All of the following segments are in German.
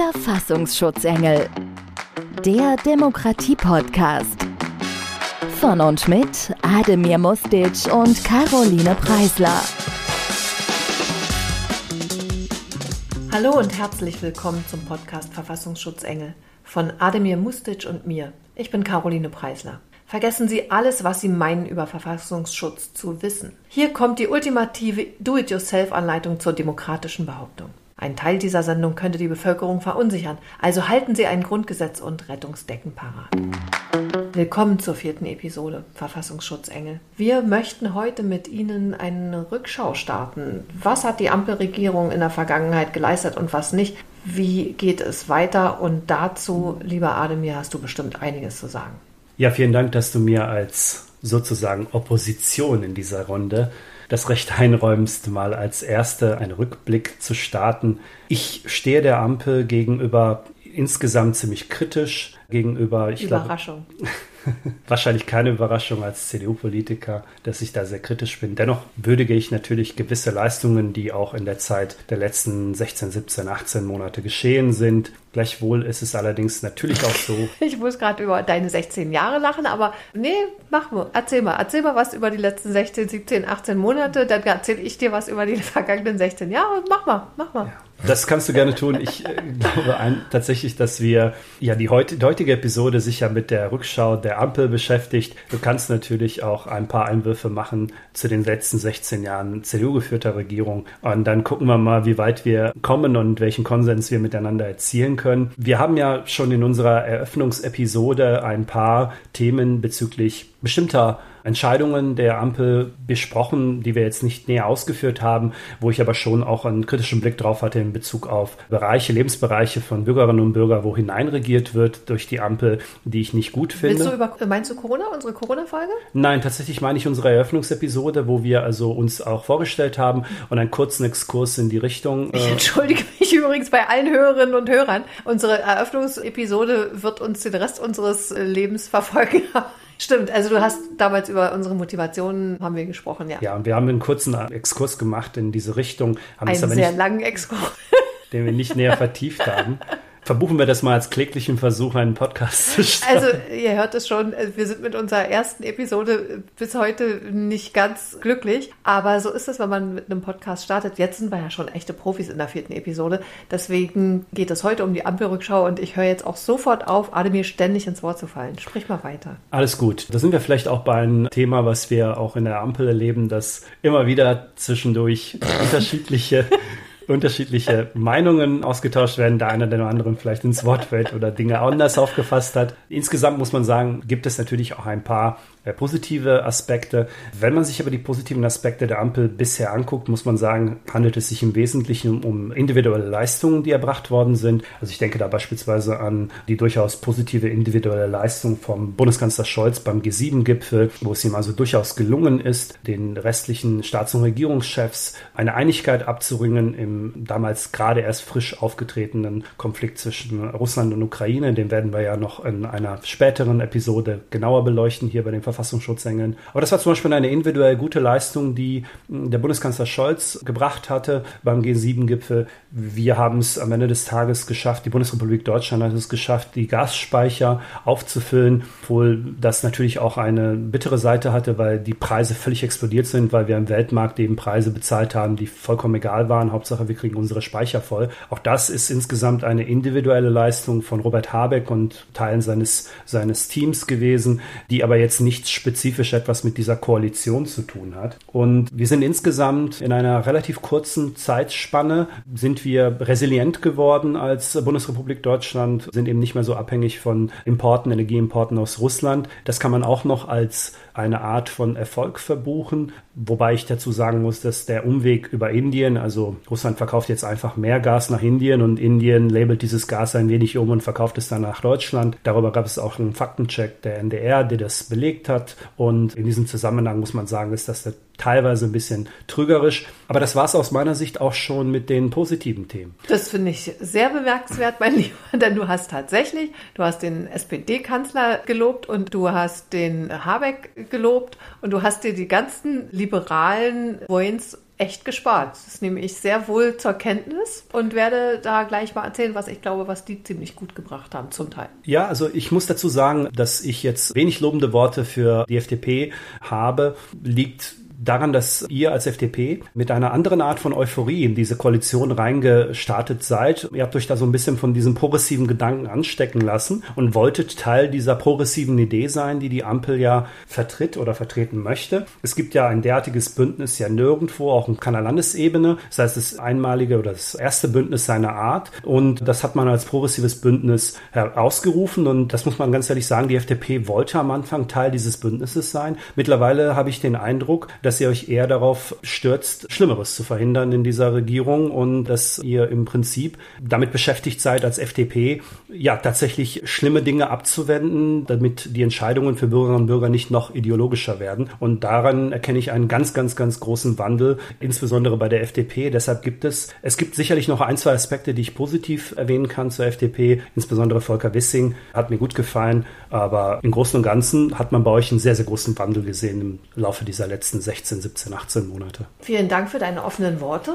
Verfassungsschutzengel. Der Demokratie-Podcast. Von und mit Ademir Mustic und Caroline Preisler. Hallo und herzlich willkommen zum Podcast Verfassungsschutzengel von Ademir Mustic und mir. Ich bin Caroline Preisler. Vergessen Sie alles, was Sie meinen über Verfassungsschutz zu wissen. Hier kommt die ultimative Do-it-yourself-Anleitung zur demokratischen Behauptung. Ein Teil dieser Sendung könnte die Bevölkerung verunsichern, also halten Sie ein Grundgesetz und Rettungsdecken parat. Willkommen zur vierten Episode Verfassungsschutzengel. Wir möchten heute mit Ihnen eine Rückschau starten. Was hat die Ampelregierung in der Vergangenheit geleistet und was nicht? Wie geht es weiter? Und dazu, lieber Ademir, hast du bestimmt einiges zu sagen. Ja, vielen Dank, dass du mir als sozusagen Opposition in dieser Runde das Recht einräumst, mal als Erste einen Rückblick zu starten. Ich stehe der Ampel gegenüber insgesamt ziemlich kritisch gegenüber. Ich Überraschung. Glaube, wahrscheinlich keine Überraschung als CDU-Politiker, dass ich da sehr kritisch bin. Dennoch würdige ich natürlich gewisse Leistungen, die auch in der Zeit der letzten 16, 17, 18 Monate geschehen sind. Gleichwohl ist es allerdings natürlich auch so. Ich muss gerade über deine 16 Jahre lachen, aber nee, mach mal. Erzähl mal. Erzähl mal was über die letzten 16, 17, 18 Monate. Dann erzähle ich dir was über die vergangenen 16 Jahre. Mach mal, mach mal. Ja. Das kannst du gerne tun. Ich äh, glaube ein, tatsächlich, dass wir ja die, heut, die heutige Episode sich ja mit der Rückschau der Ampel beschäftigt. Du kannst natürlich auch ein paar Einwürfe machen zu den letzten 16 Jahren CDU-geführter Regierung. Und dann gucken wir mal, wie weit wir kommen und welchen Konsens wir miteinander erzielen können. Wir haben ja schon in unserer Eröffnungsepisode ein paar Themen bezüglich bestimmter Entscheidungen der Ampel besprochen, die wir jetzt nicht näher ausgeführt haben, wo ich aber schon auch einen kritischen Blick drauf hatte in Bezug auf Bereiche, Lebensbereiche von Bürgerinnen und Bürgern, wo hineinregiert wird durch die Ampel, die ich nicht gut finde. Du über, meinst du Corona, unsere Corona-Folge? Nein, tatsächlich meine ich unsere Eröffnungsepisode, wo wir also uns auch vorgestellt haben und einen kurzen Exkurs in die Richtung. Ich äh, entschuldige mich übrigens bei allen Hörerinnen und Hörern. Unsere Eröffnungsepisode wird uns den Rest unseres Lebens verfolgen. Stimmt, also du hast damals über unsere Motivationen haben wir gesprochen, ja. Ja, und wir haben einen kurzen Exkurs gemacht in diese Richtung. Haben einen sehr nicht, langen Exkurs. Den wir nicht näher vertieft haben verbuchen wir das mal als kläglichen Versuch, einen Podcast zu starten. Also, ihr hört es schon, wir sind mit unserer ersten Episode bis heute nicht ganz glücklich. Aber so ist es, wenn man mit einem Podcast startet. Jetzt sind wir ja schon echte Profis in der vierten Episode. Deswegen geht es heute um die Ampelrückschau und ich höre jetzt auch sofort auf, Ademir ständig ins Wort zu fallen. Sprich mal weiter. Alles gut. Da sind wir vielleicht auch bei einem Thema, was wir auch in der Ampel erleben, dass immer wieder zwischendurch unterschiedliche unterschiedliche Meinungen ausgetauscht werden, da einer der anderen vielleicht ins Wort fällt oder Dinge anders aufgefasst hat. Insgesamt muss man sagen, gibt es natürlich auch ein paar positive Aspekte. Wenn man sich aber die positiven Aspekte der Ampel bisher anguckt, muss man sagen, handelt es sich im Wesentlichen um individuelle Leistungen, die erbracht worden sind. Also ich denke da beispielsweise an die durchaus positive individuelle Leistung vom Bundeskanzler Scholz beim G7-Gipfel, wo es ihm also durchaus gelungen ist, den restlichen Staats- und Regierungschefs eine Einigkeit abzuringen im damals gerade erst frisch aufgetretenen Konflikt zwischen Russland und Ukraine. Den werden wir ja noch in einer späteren Episode genauer beleuchten hier bei den Verfassungsschutzengeln. Aber das war zum Beispiel eine individuell gute Leistung, die hm, der Bundeskanzler Scholz gebracht hatte beim G7-Gipfel. Wir haben es am Ende des Tages geschafft, die Bundesrepublik Deutschland hat es geschafft, die Gasspeicher aufzufüllen, obwohl das natürlich auch eine bittere Seite hatte, weil die Preise völlig explodiert sind, weil wir im Weltmarkt eben Preise bezahlt haben, die vollkommen egal waren. Hauptsache, wir kriegen unsere Speicher voll. Auch das ist insgesamt eine individuelle Leistung von Robert Habeck und Teilen seines, seines Teams gewesen, die aber jetzt nicht nichts spezifisch etwas mit dieser Koalition zu tun hat. Und wir sind insgesamt in einer relativ kurzen Zeitspanne sind wir resilient geworden als Bundesrepublik Deutschland, sind eben nicht mehr so abhängig von Importen, Energieimporten aus Russland. Das kann man auch noch als eine Art von Erfolg verbuchen, wobei ich dazu sagen muss, dass der Umweg über Indien, also Russland verkauft jetzt einfach mehr Gas nach Indien und Indien labelt dieses Gas ein wenig um und verkauft es dann nach Deutschland. Darüber gab es auch einen Faktencheck der NDR, der das belegt hat und in diesem Zusammenhang muss man sagen, ist das der teilweise ein bisschen trügerisch. Aber das war es aus meiner Sicht auch schon mit den positiven Themen. Das finde ich sehr bemerkenswert, mein Lieber, denn du hast tatsächlich, du hast den SPD-Kanzler gelobt und du hast den Habeck gelobt und du hast dir die ganzen liberalen Points echt gespart. Das nehme ich sehr wohl zur Kenntnis und werde da gleich mal erzählen, was ich glaube, was die ziemlich gut gebracht haben, zum Teil. Ja, also ich muss dazu sagen, dass ich jetzt wenig lobende Worte für die FDP habe, liegt daran, dass ihr als FDP mit einer anderen Art von Euphorie in diese Koalition reingestartet seid. Ihr habt euch da so ein bisschen von diesem progressiven Gedanken anstecken lassen und wolltet Teil dieser progressiven Idee sein, die die Ampel ja vertritt oder vertreten möchte. Es gibt ja ein derartiges Bündnis ja nirgendwo, auch in keiner Landesebene. Das heißt, das einmalige oder das erste Bündnis seiner Art. Und das hat man als progressives Bündnis herausgerufen. Und das muss man ganz ehrlich sagen, die FDP wollte am Anfang Teil dieses Bündnisses sein. Mittlerweile habe ich den Eindruck, dass dass ihr euch eher darauf stürzt, Schlimmeres zu verhindern in dieser Regierung und dass ihr im Prinzip damit beschäftigt seid, als FDP ja tatsächlich schlimme Dinge abzuwenden, damit die Entscheidungen für Bürgerinnen und Bürger nicht noch ideologischer werden. Und daran erkenne ich einen ganz, ganz, ganz großen Wandel, insbesondere bei der FDP. Deshalb gibt es, es gibt sicherlich noch ein, zwei Aspekte, die ich positiv erwähnen kann zur FDP, insbesondere Volker Wissing hat mir gut gefallen, aber im Großen und Ganzen hat man bei euch einen sehr, sehr großen Wandel gesehen im Laufe dieser letzten 16 16, 17, 18 Monate. Vielen Dank für deine offenen Worte.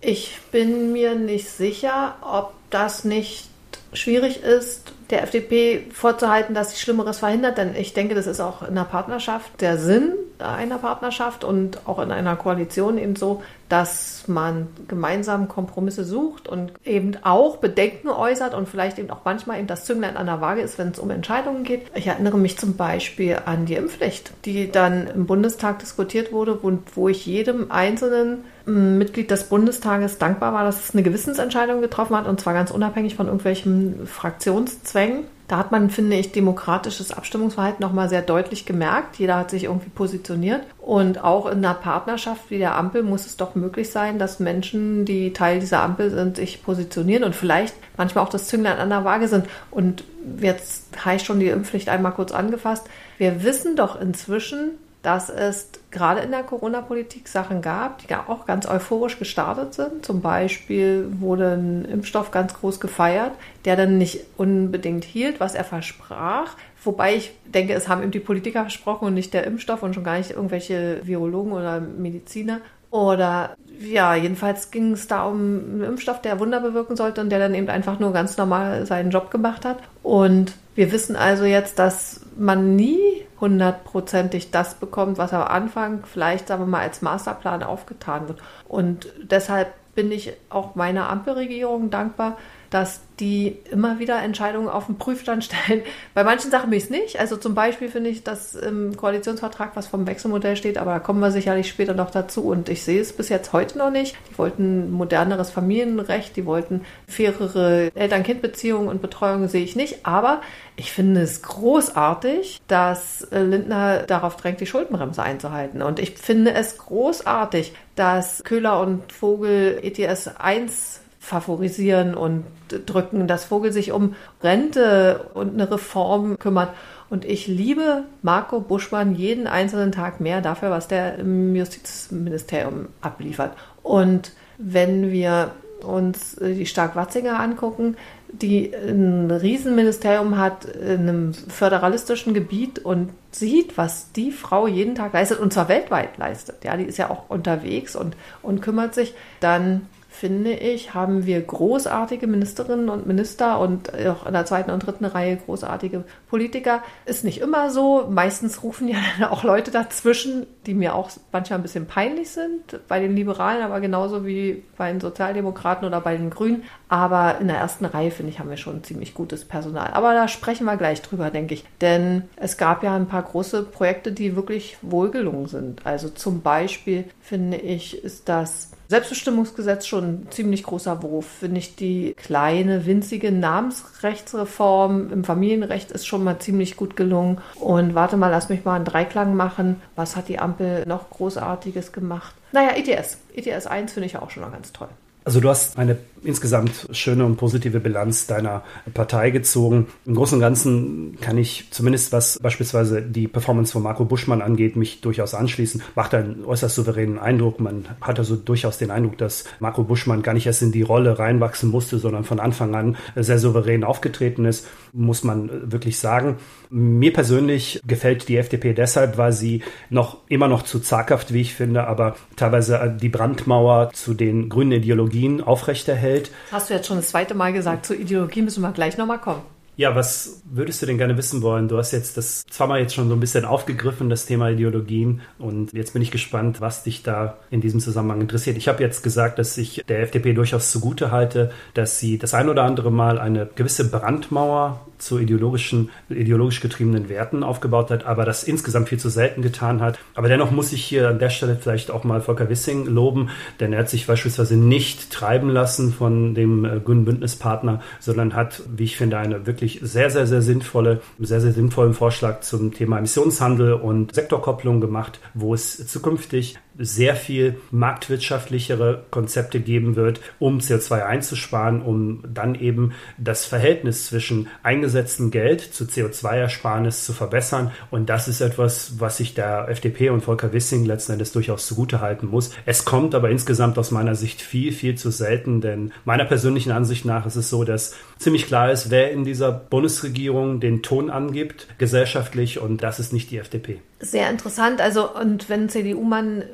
Ich bin mir nicht sicher, ob das nicht schwierig ist, der FDP vorzuhalten, dass sie Schlimmeres verhindert, denn ich denke, das ist auch in einer Partnerschaft der Sinn einer Partnerschaft und auch in einer Koalition eben so, dass man gemeinsam Kompromisse sucht und eben auch Bedenken äußert und vielleicht eben auch manchmal eben das Zünglein an der Waage ist, wenn es um Entscheidungen geht. Ich erinnere mich zum Beispiel an die Impfpflicht, die dann im Bundestag diskutiert wurde und wo ich jedem einzelnen Mitglied des Bundestages dankbar war, dass es eine Gewissensentscheidung getroffen hat und zwar ganz unabhängig von irgendwelchen Fraktionszwängen. Da hat man, finde ich, demokratisches Abstimmungsverhalten nochmal sehr deutlich gemerkt. Jeder hat sich irgendwie positioniert. Und auch in einer Partnerschaft wie der Ampel muss es doch möglich sein, dass Menschen, die Teil dieser Ampel sind, sich positionieren und vielleicht manchmal auch das Zünglein an der Waage sind. Und jetzt habe ich schon die Impfpflicht einmal kurz angefasst. Wir wissen doch inzwischen, dass es gerade in der Corona-Politik Sachen gab, die auch ganz euphorisch gestartet sind. Zum Beispiel wurde ein Impfstoff ganz groß gefeiert, der dann nicht unbedingt hielt, was er versprach. Wobei ich denke, es haben ihm die Politiker versprochen und nicht der Impfstoff und schon gar nicht irgendwelche Virologen oder Mediziner. Oder ja, jedenfalls ging es da um einen Impfstoff, der Wunder bewirken sollte und der dann eben einfach nur ganz normal seinen Job gemacht hat. Und wir wissen also jetzt, dass man nie hundertprozentig das bekommt, was am Anfang vielleicht, sagen wir mal, als Masterplan aufgetan wird. Und deshalb bin ich auch meiner Ampelregierung dankbar, dass die immer wieder Entscheidungen auf den Prüfstand stellen. Bei manchen Sachen bin ich es nicht. Also zum Beispiel finde ich, dass im Koalitionsvertrag was vom Wechselmodell steht, aber da kommen wir sicherlich später noch dazu. Und ich sehe es bis jetzt heute noch nicht. Die wollten moderneres Familienrecht, die wollten fairere Eltern-Kind-Beziehungen und Betreuung sehe ich nicht. Aber ich finde es großartig, dass Lindner darauf drängt, die Schuldenbremse einzuhalten. Und ich finde es großartig, dass Köhler und Vogel ETS 1 favorisieren und drücken, dass Vogel sich um Rente und eine Reform kümmert. Und ich liebe Marco Buschmann jeden einzelnen Tag mehr dafür, was der im Justizministerium abliefert. Und wenn wir uns die Stark-Watzinger angucken, die ein Riesenministerium hat in einem föderalistischen Gebiet und sieht, was die Frau jeden Tag leistet und zwar weltweit leistet. Ja, die ist ja auch unterwegs und, und kümmert sich, dann finde ich, haben wir großartige Ministerinnen und Minister und auch in der zweiten und dritten Reihe großartige Politiker. Ist nicht immer so. Meistens rufen ja dann auch Leute dazwischen, die mir auch manchmal ein bisschen peinlich sind. Bei den Liberalen, aber genauso wie bei den Sozialdemokraten oder bei den Grünen. Aber in der ersten Reihe, finde ich, haben wir schon ziemlich gutes Personal. Aber da sprechen wir gleich drüber, denke ich. Denn es gab ja ein paar große Projekte, die wirklich wohlgelungen sind. Also zum Beispiel finde ich, ist das Selbstbestimmungsgesetz schon ein ziemlich großer Wurf. Finde ich die kleine, winzige Namensrechtsreform im Familienrecht ist schon mal ziemlich gut gelungen. Und warte mal, lass mich mal einen Dreiklang machen. Was hat die Ampel noch Großartiges gemacht? Naja, ETS. ETS 1 finde ich auch schon mal ganz toll. Also du hast eine insgesamt schöne und positive Bilanz deiner Partei gezogen. Im Großen und Ganzen kann ich zumindest was beispielsweise die Performance von Marco Buschmann angeht, mich durchaus anschließen. Macht einen äußerst souveränen Eindruck. Man hat also durchaus den Eindruck, dass Marco Buschmann gar nicht erst in die Rolle reinwachsen musste, sondern von Anfang an sehr souverän aufgetreten ist, muss man wirklich sagen. Mir persönlich gefällt die FDP deshalb, weil sie noch immer noch zu zaghaft, wie ich finde, aber teilweise die Brandmauer zu den grünen Ideologien aufrechterhält hält. Hast du jetzt schon das zweite Mal gesagt, zur Ideologie müssen wir gleich nochmal kommen. Ja, was würdest du denn gerne wissen wollen? Du hast jetzt das zweimal jetzt schon so ein bisschen aufgegriffen, das Thema Ideologien. Und jetzt bin ich gespannt, was dich da in diesem Zusammenhang interessiert. Ich habe jetzt gesagt, dass ich der FDP durchaus zugute halte, dass sie das ein oder andere Mal eine gewisse Brandmauer zu ideologischen, ideologisch getriebenen Werten aufgebaut hat, aber das insgesamt viel zu selten getan hat. Aber dennoch muss ich hier an der Stelle vielleicht auch mal Volker Wissing loben, denn er hat sich beispielsweise nicht treiben lassen von dem äh, grünen Bündnispartner, sondern hat, wie ich finde, eine wirklich sehr, sehr, sehr sinnvolle, sehr, sehr sinnvollen Vorschlag zum Thema Emissionshandel und Sektorkopplung gemacht, wo es zukünftig sehr viel marktwirtschaftlichere Konzepte geben wird, um CO2 einzusparen, um dann eben das Verhältnis zwischen eingesetztem Geld zu CO2-Ersparnis zu verbessern. Und das ist etwas, was sich der FDP und Volker Wissing letzten Endes durchaus zugute halten muss. Es kommt aber insgesamt aus meiner Sicht viel, viel zu selten, denn meiner persönlichen Ansicht nach ist es so, dass ziemlich klar ist, wer in dieser Bundesregierung den Ton angibt, gesellschaftlich, und das ist nicht die FDP. Sehr interessant. Also, und wenn CDU-Mann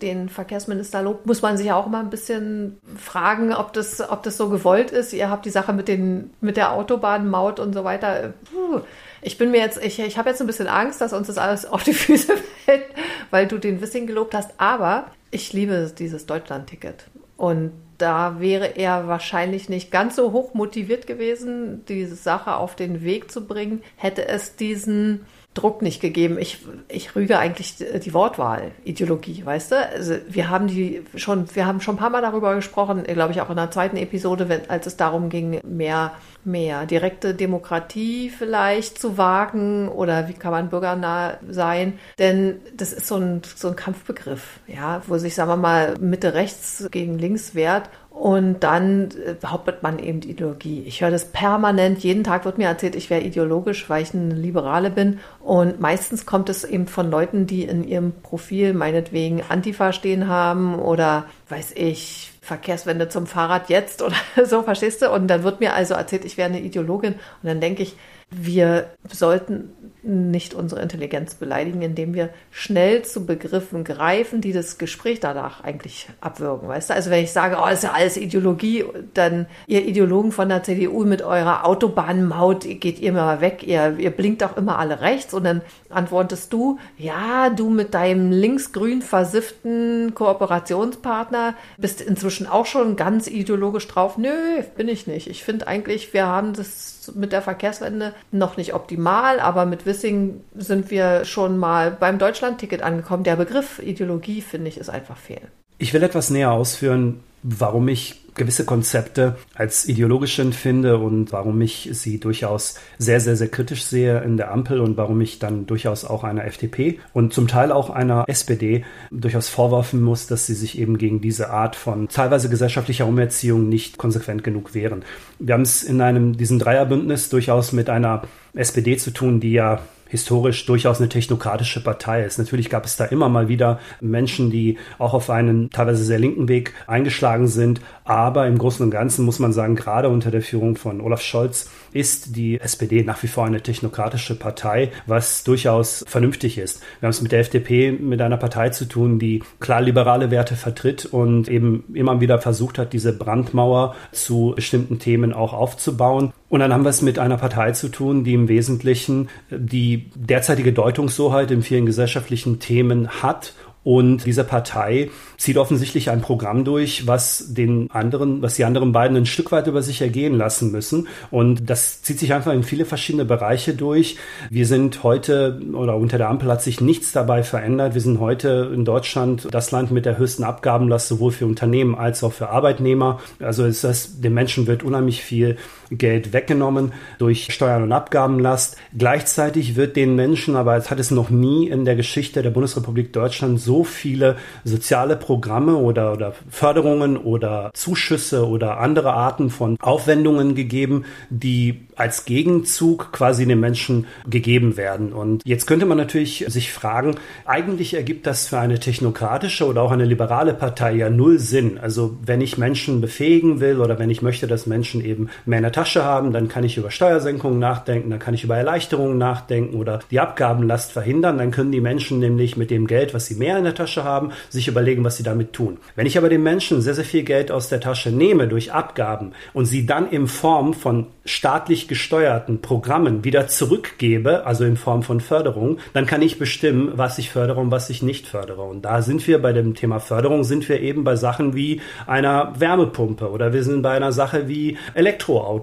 den Verkehrsminister lobt, muss man sich auch immer ein bisschen fragen, ob das, ob das so gewollt ist. Ihr habt die Sache mit, den, mit der Autobahnmaut und so weiter. Puh. Ich bin mir jetzt, ich, ich habe jetzt ein bisschen Angst, dass uns das alles auf die Füße fällt, weil du den Wissing gelobt hast. Aber ich liebe dieses Deutschland-Ticket. Und da wäre er wahrscheinlich nicht ganz so hoch motiviert gewesen, diese Sache auf den Weg zu bringen, hätte es diesen Druck nicht gegeben. Ich, ich rüge eigentlich die Wortwahl, Ideologie, weißt du? Also wir haben die schon, wir haben schon ein paar Mal darüber gesprochen, glaube ich auch in der zweiten Episode, wenn, als es darum ging, mehr, mehr direkte Demokratie vielleicht zu wagen oder wie kann man bürgernah sein? Denn das ist so ein, so ein Kampfbegriff, ja, wo sich, sagen wir mal, Mitte rechts gegen links wehrt und dann äh, behauptet man eben Ideologie. Ich höre das permanent. Jeden Tag wird mir erzählt, ich wäre ideologisch, weil ich eine Liberale bin. Und meistens kommt es eben von Leuten, die in ihrem Profil meinetwegen Antifa stehen haben oder weiß ich, Verkehrswende zum Fahrrad jetzt oder so, verstehst du? Und dann wird mir also erzählt, ich wäre eine Ideologin. Und dann denke ich, wir sollten nicht unsere Intelligenz beleidigen, indem wir schnell zu Begriffen greifen, die das Gespräch danach eigentlich abwürgen. Weißt du? Also wenn ich sage, oh, ist ja alles Ideologie, dann ihr Ideologen von der CDU mit eurer Autobahnmaut geht ihr mal weg, ihr, ihr blinkt auch immer alle rechts und dann antwortest du, ja, du mit deinem linksgrün versifften Kooperationspartner bist inzwischen auch schon ganz ideologisch drauf. Nö, bin ich nicht. Ich finde eigentlich, wir haben das mit der Verkehrswende noch nicht optimal, aber mit Wissing sind wir schon mal beim Deutschlandticket angekommen. Der Begriff Ideologie, finde ich, ist einfach fehl. Ich will etwas näher ausführen, warum ich gewisse Konzepte als ideologisch empfinde und warum ich sie durchaus sehr, sehr, sehr kritisch sehe in der Ampel und warum ich dann durchaus auch einer FDP und zum Teil auch einer SPD durchaus vorwerfen muss, dass sie sich eben gegen diese Art von teilweise gesellschaftlicher Umerziehung nicht konsequent genug wehren. Wir haben es in einem, diesem Dreierbündnis durchaus mit einer SPD zu tun, die ja historisch durchaus eine technokratische Partei ist. Natürlich gab es da immer mal wieder Menschen, die auch auf einen teilweise sehr linken Weg eingeschlagen sind. Aber im Großen und Ganzen muss man sagen, gerade unter der Führung von Olaf Scholz ist die SPD nach wie vor eine technokratische Partei, was durchaus vernünftig ist. Wir haben es mit der FDP mit einer Partei zu tun, die klar liberale Werte vertritt und eben immer wieder versucht hat, diese Brandmauer zu bestimmten Themen auch aufzubauen. Und dann haben wir es mit einer Partei zu tun, die im Wesentlichen die derzeitige Deutungshoheit in vielen gesellschaftlichen Themen hat und diese Partei zieht offensichtlich ein Programm durch, was den anderen, was die anderen beiden ein Stück weit über sich ergehen lassen müssen. Und das zieht sich einfach in viele verschiedene Bereiche durch. Wir sind heute oder unter der Ampel hat sich nichts dabei verändert. Wir sind heute in Deutschland das Land mit der höchsten Abgabenlast sowohl für Unternehmen als auch für Arbeitnehmer. Also ist das, den Menschen wird unheimlich viel Geld weggenommen durch Steuern und Abgabenlast. Gleichzeitig wird den Menschen, aber es hat es noch nie in der Geschichte der Bundesrepublik Deutschland so viele soziale Programme oder, oder Förderungen oder Zuschüsse oder andere Arten von Aufwendungen gegeben, die als Gegenzug quasi den Menschen gegeben werden. Und jetzt könnte man natürlich sich fragen, eigentlich ergibt das für eine technokratische oder auch eine liberale Partei ja null Sinn. Also wenn ich Menschen befähigen will oder wenn ich möchte, dass Menschen eben mehr in der Tasche haben, dann kann ich über Steuersenkungen nachdenken, dann kann ich über Erleichterungen nachdenken oder die Abgabenlast verhindern. Dann können die Menschen nämlich mit dem Geld, was sie mehr in der Tasche haben, sich überlegen, was sie damit tun. Wenn ich aber den Menschen sehr, sehr viel Geld aus der Tasche nehme durch Abgaben und sie dann in Form von staatlich gesteuerten Programmen wieder zurückgebe, also in Form von Förderung, dann kann ich bestimmen, was ich fördere und was ich nicht fördere. Und da sind wir bei dem Thema Förderung, sind wir eben bei Sachen wie einer Wärmepumpe oder wir sind bei einer Sache wie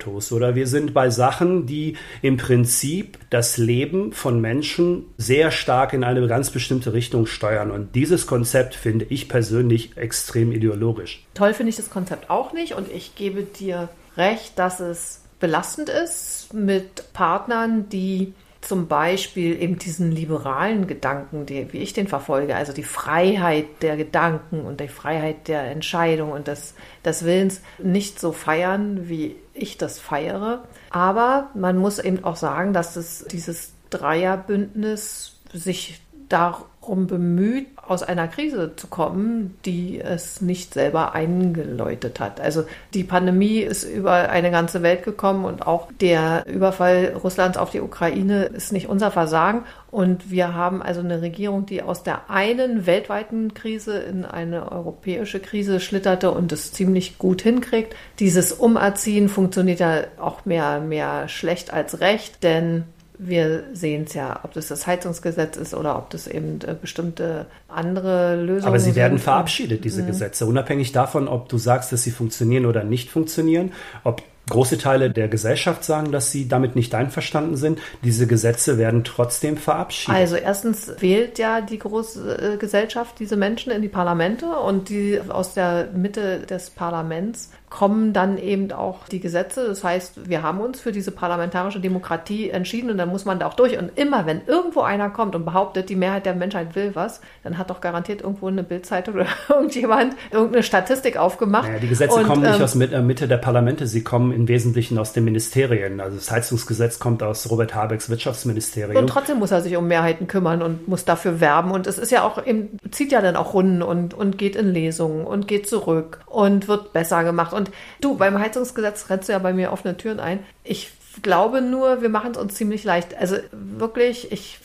Elektroautos oder wir sind bei Sachen, die im Prinzip das Leben von Menschen sehr stark in eine ganz bestimmte Richtung steuern. Und dieses Konzept finde ich persönlich extrem ideologisch. Toll finde ich das Konzept auch nicht und ich gebe dir recht, dass es belastend ist mit Partnern, die zum Beispiel eben diesen liberalen Gedanken, die, wie ich den verfolge, also die Freiheit der Gedanken und die Freiheit der Entscheidung und des, des Willens nicht so feiern, wie ich das feiere. Aber man muss eben auch sagen, dass es dieses Dreierbündnis sich darum bemüht, aus einer Krise zu kommen, die es nicht selber eingeläutet hat. Also die Pandemie ist über eine ganze Welt gekommen und auch der Überfall Russlands auf die Ukraine ist nicht unser Versagen. Und wir haben also eine Regierung, die aus der einen weltweiten Krise in eine europäische Krise schlitterte und es ziemlich gut hinkriegt. Dieses Umerziehen funktioniert ja auch mehr, mehr schlecht als recht, denn wir sehen es ja, ob das das Heizungsgesetz ist oder ob das eben äh, bestimmte andere Lösungen sind. Aber sie werden verabschiedet, diese mhm. Gesetze, unabhängig davon, ob du sagst, dass sie funktionieren oder nicht funktionieren, ob große Teile der Gesellschaft sagen, dass sie damit nicht einverstanden sind. Diese Gesetze werden trotzdem verabschiedet. Also erstens wählt ja die große äh, Gesellschaft diese Menschen in die Parlamente und die aus der Mitte des Parlaments kommen dann eben auch die Gesetze. Das heißt, wir haben uns für diese parlamentarische Demokratie entschieden und dann muss man da auch durch. Und immer, wenn irgendwo einer kommt und behauptet, die Mehrheit der Menschheit will was, dann hat doch garantiert irgendwo eine Bildzeitung oder irgendjemand irgendeine Statistik aufgemacht. Naja, die Gesetze und, kommen nicht ähm, aus äh, Mitte der Parlamente, sie kommen im Wesentlichen aus den Ministerien. Also das Heizungsgesetz kommt aus Robert Habecks Wirtschaftsministerium. Und trotzdem muss er sich um Mehrheiten kümmern und muss dafür werben. Und es ist ja auch, eben, zieht ja dann auch Runden und, und geht in Lesungen und geht zurück und wird besser gemacht. Und du, beim Heizungsgesetz rennst du ja bei mir offene Türen ein. Ich glaube nur, wir machen es uns ziemlich leicht. Also wirklich, ich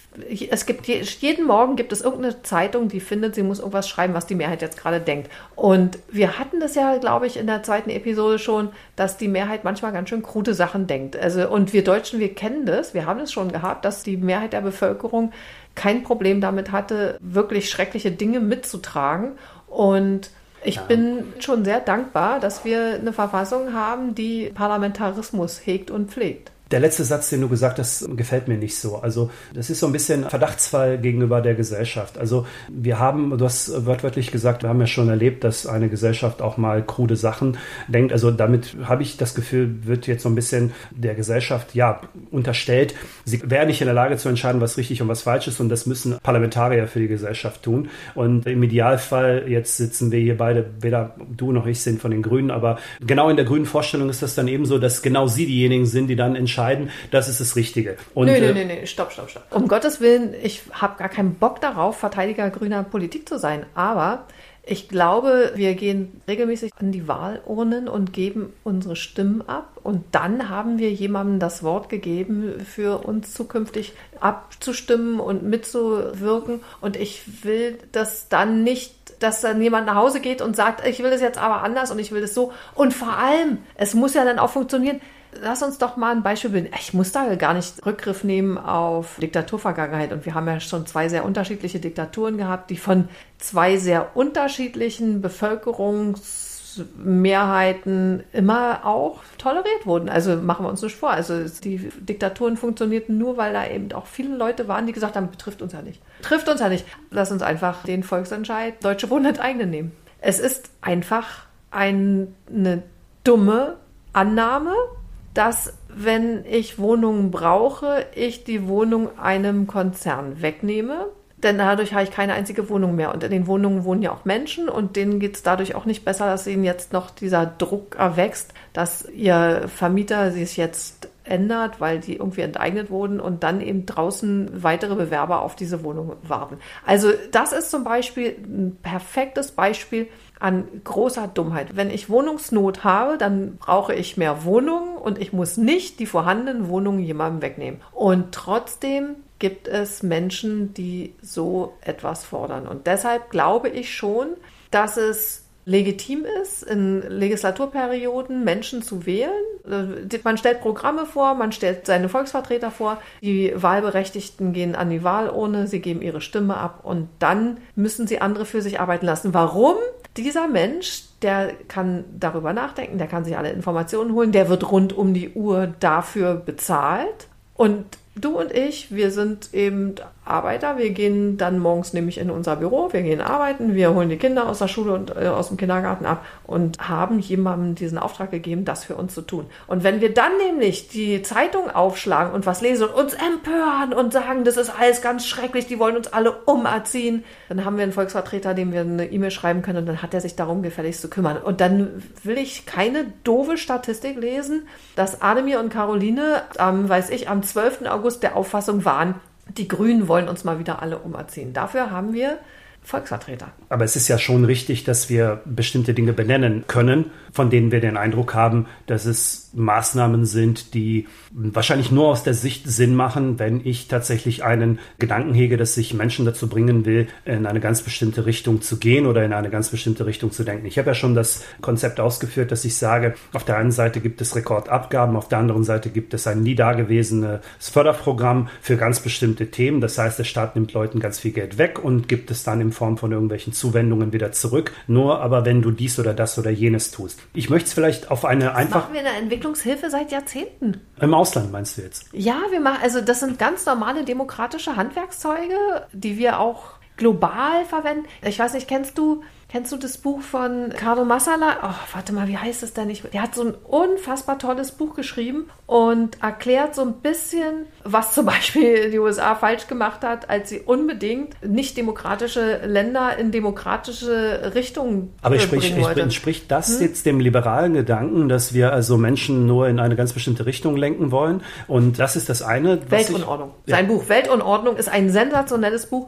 es gibt jeden Morgen gibt es irgendeine Zeitung, die findet, sie muss irgendwas schreiben, was die Mehrheit jetzt gerade denkt. Und wir hatten das ja, glaube ich, in der zweiten Episode schon, dass die Mehrheit manchmal ganz schön krude Sachen denkt. Also und wir Deutschen, wir kennen das, wir haben es schon gehabt, dass die Mehrheit der Bevölkerung kein Problem damit hatte, wirklich schreckliche Dinge mitzutragen und ich bin schon sehr dankbar, dass wir eine Verfassung haben, die Parlamentarismus hegt und pflegt. Der letzte Satz, den du gesagt hast, gefällt mir nicht so. Also das ist so ein bisschen Verdachtsfall gegenüber der Gesellschaft. Also wir haben, du hast wörtlich gesagt, wir haben ja schon erlebt, dass eine Gesellschaft auch mal krude Sachen denkt. Also damit habe ich das Gefühl, wird jetzt so ein bisschen der Gesellschaft ja unterstellt, sie wäre nicht in der Lage zu entscheiden, was richtig und was falsch ist und das müssen Parlamentarier für die Gesellschaft tun. Und im Idealfall, jetzt sitzen wir hier beide, weder du noch ich sind von den Grünen, aber genau in der grünen Vorstellung ist das dann eben so, dass genau sie diejenigen sind, die dann entscheiden, entscheiden, das ist das Richtige. Und, nö, nö, nö, nö, stopp, stopp, stopp. Um Gottes Willen, ich habe gar keinen Bock darauf, Verteidiger grüner Politik zu sein, aber ich glaube, wir gehen regelmäßig an die Wahlurnen und geben unsere Stimmen ab. Und dann haben wir jemandem das Wort gegeben, für uns zukünftig abzustimmen und mitzuwirken. Und ich will das dann nicht, dass dann jemand nach Hause geht und sagt, ich will das jetzt aber anders und ich will das so. Und vor allem, es muss ja dann auch funktionieren lass uns doch mal ein Beispiel bilden. Ich muss da gar nicht Rückgriff nehmen auf Diktaturvergangenheit. Und wir haben ja schon zwei sehr unterschiedliche Diktaturen gehabt, die von zwei sehr unterschiedlichen Bevölkerungsmehrheiten immer auch toleriert wurden. Also machen wir uns nicht vor. Also die Diktaturen funktionierten nur, weil da eben auch viele Leute waren, die gesagt haben, betrifft uns ja nicht. Trifft uns ja nicht. Lass uns einfach den Volksentscheid Deutsche Wohnen enteignen nehmen. Es ist einfach ein, eine dumme Annahme, dass wenn ich Wohnungen brauche, ich die Wohnung einem Konzern wegnehme, denn dadurch habe ich keine einzige Wohnung mehr. Und in den Wohnungen wohnen ja auch Menschen und denen geht es dadurch auch nicht besser, dass ihnen jetzt noch dieser Druck erwächst, dass ihr Vermieter sich jetzt ändert, weil die irgendwie enteignet wurden und dann eben draußen weitere Bewerber auf diese Wohnung warten. Also das ist zum Beispiel ein perfektes Beispiel an großer Dummheit. Wenn ich Wohnungsnot habe, dann brauche ich mehr Wohnungen und ich muss nicht die vorhandenen Wohnungen jemandem wegnehmen. Und trotzdem gibt es Menschen, die so etwas fordern. Und deshalb glaube ich schon, dass es legitim ist, in Legislaturperioden Menschen zu wählen. Äh, man stellt Programme vor, man stellt seine Volksvertreter vor, die Wahlberechtigten gehen an die Wahlurne, sie geben ihre Stimme ab und dann müssen sie andere für sich arbeiten lassen. Warum? Dieser Mensch, der kann darüber nachdenken, der kann sich alle Informationen holen, der wird rund um die Uhr dafür bezahlt. Und du und ich, wir sind eben Arbeiter. Wir gehen dann morgens nämlich in unser Büro, wir gehen arbeiten, wir holen die Kinder aus der Schule und äh, aus dem Kindergarten ab und haben jemandem diesen Auftrag gegeben, das für uns zu tun. Und wenn wir dann nämlich die Zeitung aufschlagen und was lesen und uns empören und sagen, das ist alles ganz schrecklich, die wollen uns alle umerziehen, dann haben wir einen Volksvertreter, dem wir eine E-Mail schreiben können und dann hat er sich darum gefälligst zu kümmern. Und dann will ich keine doofe Statistik lesen, dass Ademir und Caroline am, weiß ich, am 12. August der Auffassung waren, die Grünen wollen uns mal wieder alle umerziehen. Dafür haben wir Volksvertreter. Aber es ist ja schon richtig, dass wir bestimmte Dinge benennen können, von denen wir den Eindruck haben, dass es Maßnahmen sind, die wahrscheinlich nur aus der Sicht Sinn machen, wenn ich tatsächlich einen Gedanken hege, dass ich Menschen dazu bringen will, in eine ganz bestimmte Richtung zu gehen oder in eine ganz bestimmte Richtung zu denken. Ich habe ja schon das Konzept ausgeführt, dass ich sage, auf der einen Seite gibt es Rekordabgaben, auf der anderen Seite gibt es ein nie dagewesenes Förderprogramm für ganz bestimmte Themen. Das heißt, der Staat nimmt Leuten ganz viel Geld weg und gibt es dann in Form von irgendwelchen Zuwendungen wieder zurück. Nur aber, wenn du dies oder das oder jenes tust. Ich möchte es vielleicht auf eine einfach. Machen wir eine Entwicklungshilfe seit Jahrzehnten. Im Ausland meinst du jetzt? Ja, wir machen, also das sind ganz normale demokratische Handwerkszeuge, die wir auch global verwenden. Ich weiß nicht, kennst du Kennst du das Buch von Carlo Massala? Oh, warte mal, wie heißt es denn nicht? Der hat so ein unfassbar tolles Buch geschrieben und erklärt so ein bisschen, was zum Beispiel die USA falsch gemacht hat, als sie unbedingt nicht demokratische Länder in demokratische Richtungen Aber ich sprich, ich, entspricht das hm? jetzt dem liberalen Gedanken, dass wir also Menschen nur in eine ganz bestimmte Richtung lenken wollen? Und das ist das eine. Weltunordnung. Ich, Sein ja. Buch Weltunordnung ist ein sensationelles Buch.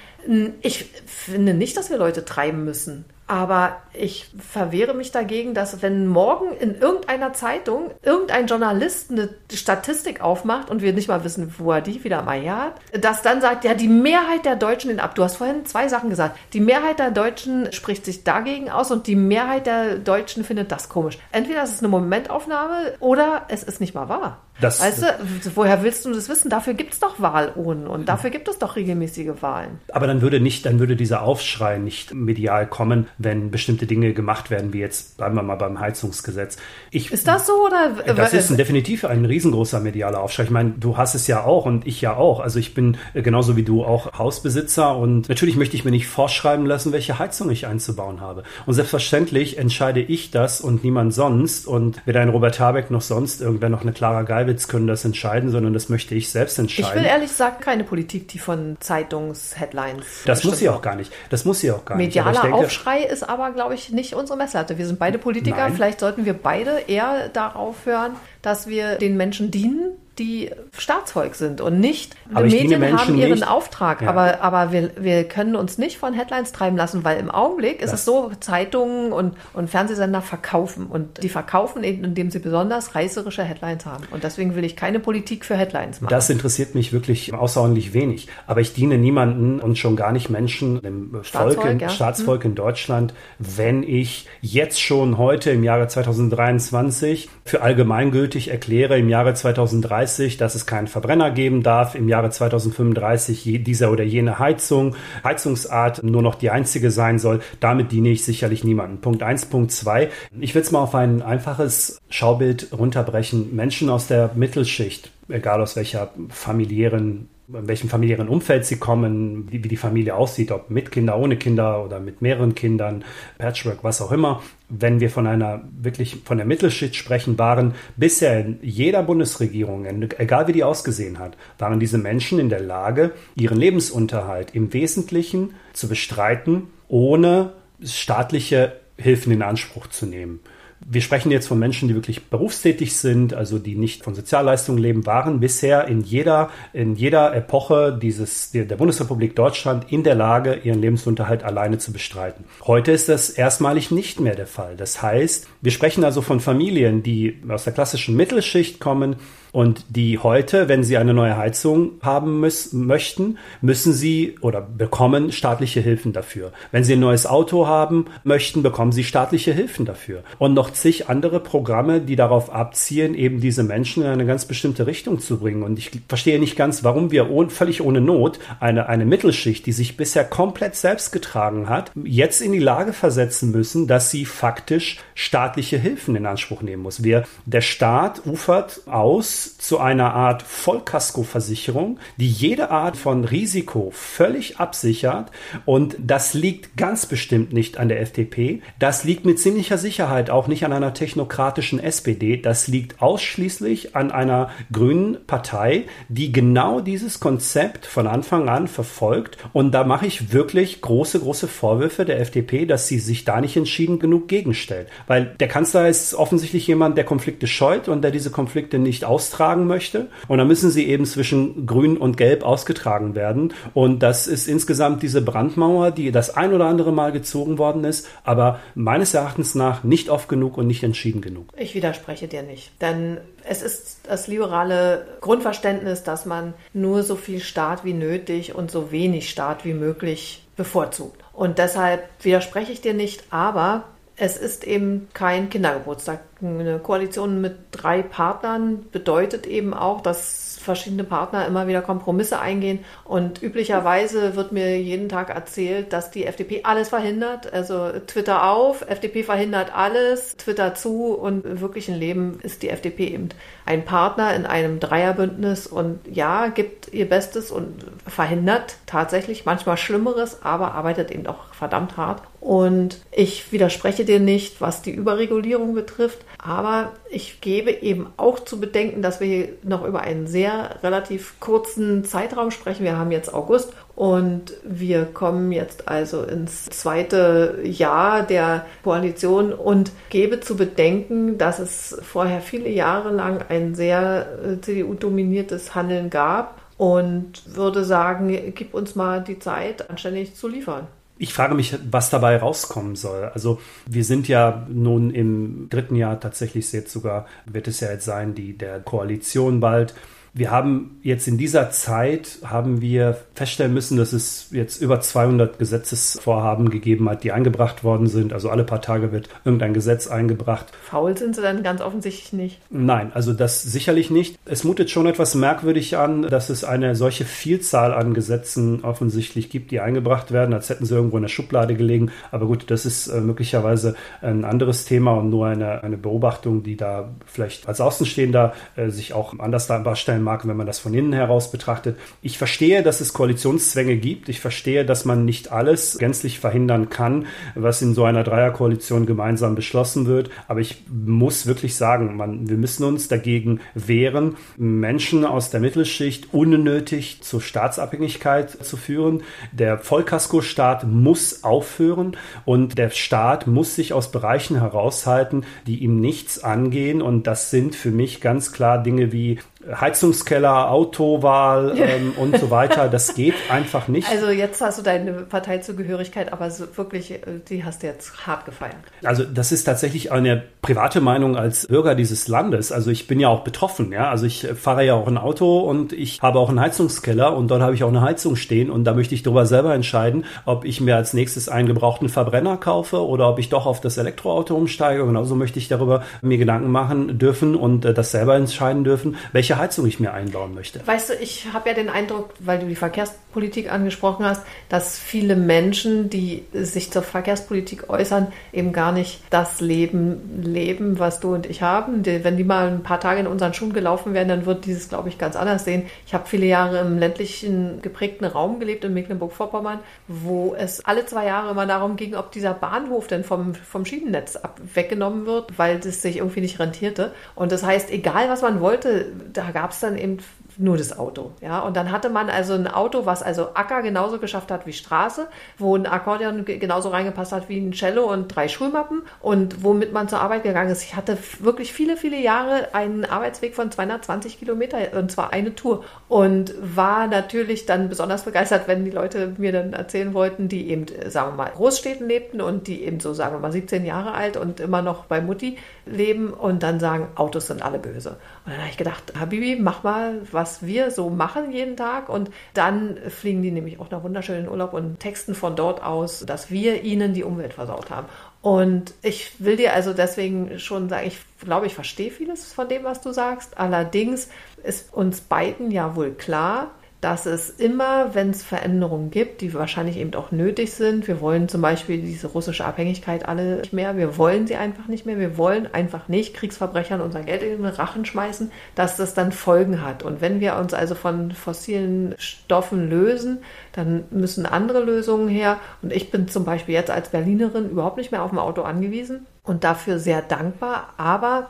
Ich finde nicht, dass wir Leute treiben müssen. Aber ich verwehre mich dagegen, dass wenn morgen in irgendeiner Zeitung irgendein Journalist eine Statistik aufmacht und wir nicht mal wissen, wo er die wieder mal her hat, dass dann sagt, ja, die Mehrheit der Deutschen, ab, du hast vorhin zwei Sachen gesagt, die Mehrheit der Deutschen spricht sich dagegen aus und die Mehrheit der Deutschen findet das komisch. Entweder ist es eine Momentaufnahme oder es ist nicht mal wahr. Das, weißt du, woher willst du das wissen? Dafür gibt es doch Wahlurnen und dafür gibt es doch regelmäßige Wahlen. Aber dann würde nicht, dann würde dieser Aufschrei nicht medial kommen, wenn bestimmte Dinge gemacht werden, wie jetzt bleiben wir mal beim Heizungsgesetz. Ich, ist das so oder? Das ist ein, definitiv ein riesengroßer medialer Aufschrei. Ich meine, du hast es ja auch und ich ja auch. Also ich bin äh, genauso wie du auch Hausbesitzer und natürlich möchte ich mir nicht vorschreiben lassen, welche Heizung ich einzubauen habe. Und selbstverständlich entscheide ich das und niemand sonst und weder ein Robert Habeck noch sonst irgendwer noch eine Clara Geil Davids können das entscheiden, sondern das möchte ich selbst entscheiden. Ich will ehrlich gesagt keine Politik, die von Zeitungsheadlines. Das muss sie auch gar nicht. Das muss sie auch gar Medialer nicht. Medialer Aufschrei ist aber, glaube ich, nicht unsere Messlatte. Wir sind beide Politiker. Nein. Vielleicht sollten wir beide eher darauf hören, dass wir den Menschen dienen die Staatsvolk sind und nicht aber die Medien haben ihren nicht. Auftrag, ja. aber, aber wir, wir können uns nicht von Headlines treiben lassen, weil im Augenblick ist das. es so, Zeitungen und, und Fernsehsender verkaufen und die verkaufen eben, indem sie besonders reißerische Headlines haben und deswegen will ich keine Politik für Headlines machen. Das interessiert mich wirklich außerordentlich wenig, aber ich diene niemanden und schon gar nicht Menschen, dem Volk, in, ja. Staatsvolk hm. in Deutschland, wenn ich jetzt schon heute im Jahre 2023 für allgemeingültig erkläre, im Jahre 2030 2030, dass es keinen Verbrenner geben darf, im Jahre 2035 dieser oder jene Heizung, Heizungsart nur noch die einzige sein soll. Damit diene ich sicherlich niemanden. Punkt eins, Punkt zwei. Ich will es mal auf ein einfaches Schaubild runterbrechen. Menschen aus der Mittelschicht, egal aus welcher familiären in welchem familiären Umfeld sie kommen, wie, wie die Familie aussieht, ob mit Kinder, ohne Kinder oder mit mehreren Kindern, Patchwork, was auch immer. Wenn wir von einer wirklich von der Mittelschicht sprechen, waren bisher in jeder Bundesregierung, egal wie die ausgesehen hat, waren diese Menschen in der Lage, ihren Lebensunterhalt im Wesentlichen zu bestreiten, ohne staatliche Hilfen in Anspruch zu nehmen. Wir sprechen jetzt von Menschen, die wirklich berufstätig sind, also die nicht von Sozialleistungen leben, waren bisher in jeder, in jeder Epoche dieses, der Bundesrepublik Deutschland in der Lage, ihren Lebensunterhalt alleine zu bestreiten. Heute ist das erstmalig nicht mehr der Fall. Das heißt, wir sprechen also von Familien, die aus der klassischen Mittelschicht kommen, und die heute, wenn sie eine neue Heizung haben müssen, möchten, müssen sie oder bekommen staatliche Hilfen dafür. Wenn sie ein neues Auto haben möchten, bekommen sie staatliche Hilfen dafür. Und noch zig andere Programme, die darauf abzielen, eben diese Menschen in eine ganz bestimmte Richtung zu bringen. Und ich verstehe nicht ganz, warum wir ohne, völlig ohne Not eine, eine Mittelschicht, die sich bisher komplett selbst getragen hat, jetzt in die Lage versetzen müssen, dass sie faktisch staatliche Hilfen in Anspruch nehmen muss. Wir, der Staat ufert aus zu einer Art Vollkaskoversicherung, die jede Art von Risiko völlig absichert. Und das liegt ganz bestimmt nicht an der FDP. Das liegt mit ziemlicher Sicherheit auch nicht an einer technokratischen SPD. Das liegt ausschließlich an einer grünen Partei, die genau dieses Konzept von Anfang an verfolgt. Und da mache ich wirklich große, große Vorwürfe der FDP, dass sie sich da nicht entschieden genug gegenstellt. Weil der Kanzler ist offensichtlich jemand, der Konflikte scheut und der diese Konflikte nicht aus austragen möchte. Und dann müssen sie eben zwischen Grün und Gelb ausgetragen werden. Und das ist insgesamt diese Brandmauer, die das ein oder andere Mal gezogen worden ist, aber meines Erachtens nach nicht oft genug und nicht entschieden genug. Ich widerspreche dir nicht. Denn es ist das liberale Grundverständnis, dass man nur so viel Staat wie nötig und so wenig Staat wie möglich bevorzugt. Und deshalb widerspreche ich dir nicht, aber es ist eben kein Kindergeburtstag. Eine Koalition mit drei Partnern bedeutet eben auch, dass verschiedene Partner immer wieder Kompromisse eingehen. Und üblicherweise wird mir jeden Tag erzählt, dass die FDP alles verhindert. Also Twitter auf, FDP verhindert alles, Twitter zu und im wirklichen Leben ist die FDP eben ein Partner in einem Dreierbündnis und ja, gibt ihr Bestes und verhindert tatsächlich manchmal Schlimmeres, aber arbeitet eben auch verdammt hart. Und ich widerspreche dir nicht, was die Überregulierung betrifft, aber ich gebe eben auch zu bedenken, dass wir hier noch über einen sehr relativ kurzen Zeitraum sprechen. Wir haben jetzt August und wir kommen jetzt also ins zweite Jahr der Koalition und gebe zu bedenken, dass es vorher viele Jahre lang ein sehr äh, CDU-dominiertes Handeln gab und würde sagen, gib uns mal die Zeit, anständig zu liefern. Ich frage mich, was dabei rauskommen soll. Also wir sind ja nun im dritten Jahr tatsächlich jetzt sogar, wird es ja jetzt sein, die der Koalition bald. Wir haben jetzt in dieser Zeit haben wir feststellen müssen, dass es jetzt über 200 Gesetzesvorhaben gegeben hat, die eingebracht worden sind. Also alle paar Tage wird irgendein Gesetz eingebracht. Faul sind sie dann ganz offensichtlich nicht. Nein, also das sicherlich nicht. Es mutet schon etwas merkwürdig an, dass es eine solche Vielzahl an Gesetzen offensichtlich gibt, die eingebracht werden, als hätten sie irgendwo in der Schublade gelegen. Aber gut, das ist äh, möglicherweise ein anderes Thema und nur eine, eine Beobachtung, die da vielleicht als Außenstehender äh, sich auch anders darstellen sein mag, wenn man das von innen heraus betrachtet. Ich verstehe, dass es Koalitionszwänge gibt. Ich verstehe, dass man nicht alles gänzlich verhindern kann, was in so einer Dreierkoalition gemeinsam beschlossen wird. Aber ich muss wirklich sagen, man, wir müssen uns dagegen wehren, Menschen aus der Mittelschicht unnötig zur Staatsabhängigkeit zu führen. Der Vollkaskostaat muss aufhören und der Staat muss sich aus Bereichen heraushalten, die ihm nichts angehen. Und das sind für mich ganz klar Dinge wie Heizungskeller, Autowahl ähm, und so weiter. Das geht einfach nicht. Also jetzt hast du deine Parteizugehörigkeit, aber so wirklich, äh, die hast du jetzt hart gefeiert. Also das ist tatsächlich eine private Meinung als Bürger dieses Landes. Also ich bin ja auch betroffen, ja. Also ich fahre ja auch ein Auto und ich habe auch einen Heizungskeller und dort habe ich auch eine Heizung stehen und da möchte ich darüber selber entscheiden, ob ich mir als nächstes einen gebrauchten Verbrenner kaufe oder ob ich doch auf das Elektroauto umsteige. Genauso möchte ich darüber mir Gedanken machen dürfen und äh, das selber entscheiden dürfen, welche welche Heizung ich mir einbauen möchte. Weißt du, ich habe ja den Eindruck, weil du die Verkehrspolitik angesprochen hast, dass viele Menschen, die sich zur Verkehrspolitik äußern, eben gar nicht das Leben leben, was du und ich haben. Wenn die mal ein paar Tage in unseren Schuhen gelaufen wären, dann wird dieses, glaube ich, ganz anders sehen. Ich habe viele Jahre im ländlichen geprägten Raum gelebt in Mecklenburg-Vorpommern, wo es alle zwei Jahre immer darum ging, ob dieser Bahnhof denn vom, vom Schienennetz ab, weggenommen wird, weil das sich irgendwie nicht rentierte. Und das heißt, egal was man wollte, da gab es dann eben nur das Auto. Ja, und dann hatte man also ein Auto, was also Acker genauso geschafft hat wie Straße, wo ein Akkordeon genauso reingepasst hat wie ein Cello und drei Schulmappen und womit man zur Arbeit gegangen ist. Ich hatte wirklich viele, viele Jahre einen Arbeitsweg von 220 Kilometer und zwar eine Tour und war natürlich dann besonders begeistert, wenn die Leute mir dann erzählen wollten, die eben, sagen wir mal, Großstädten lebten und die eben so, sagen wir mal, 17 Jahre alt und immer noch bei Mutti leben und dann sagen, Autos sind alle böse. Und dann habe ich gedacht, Habibi, mach mal, was wir so machen jeden Tag. Und dann fliegen die nämlich auch noch wunderschön in Urlaub und texten von dort aus, dass wir ihnen die Umwelt versaut haben. Und ich will dir also deswegen schon sagen, ich glaube, ich verstehe vieles von dem, was du sagst. Allerdings ist uns beiden ja wohl klar, dass es immer, wenn es Veränderungen gibt, die wahrscheinlich eben auch nötig sind, wir wollen zum Beispiel diese russische Abhängigkeit alle nicht mehr, wir wollen sie einfach nicht mehr, wir wollen einfach nicht Kriegsverbrechern unser Geld in den Rachen schmeißen, dass das dann Folgen hat. Und wenn wir uns also von fossilen Stoffen lösen, dann müssen andere Lösungen her. Und ich bin zum Beispiel jetzt als Berlinerin überhaupt nicht mehr auf ein Auto angewiesen und dafür sehr dankbar. Aber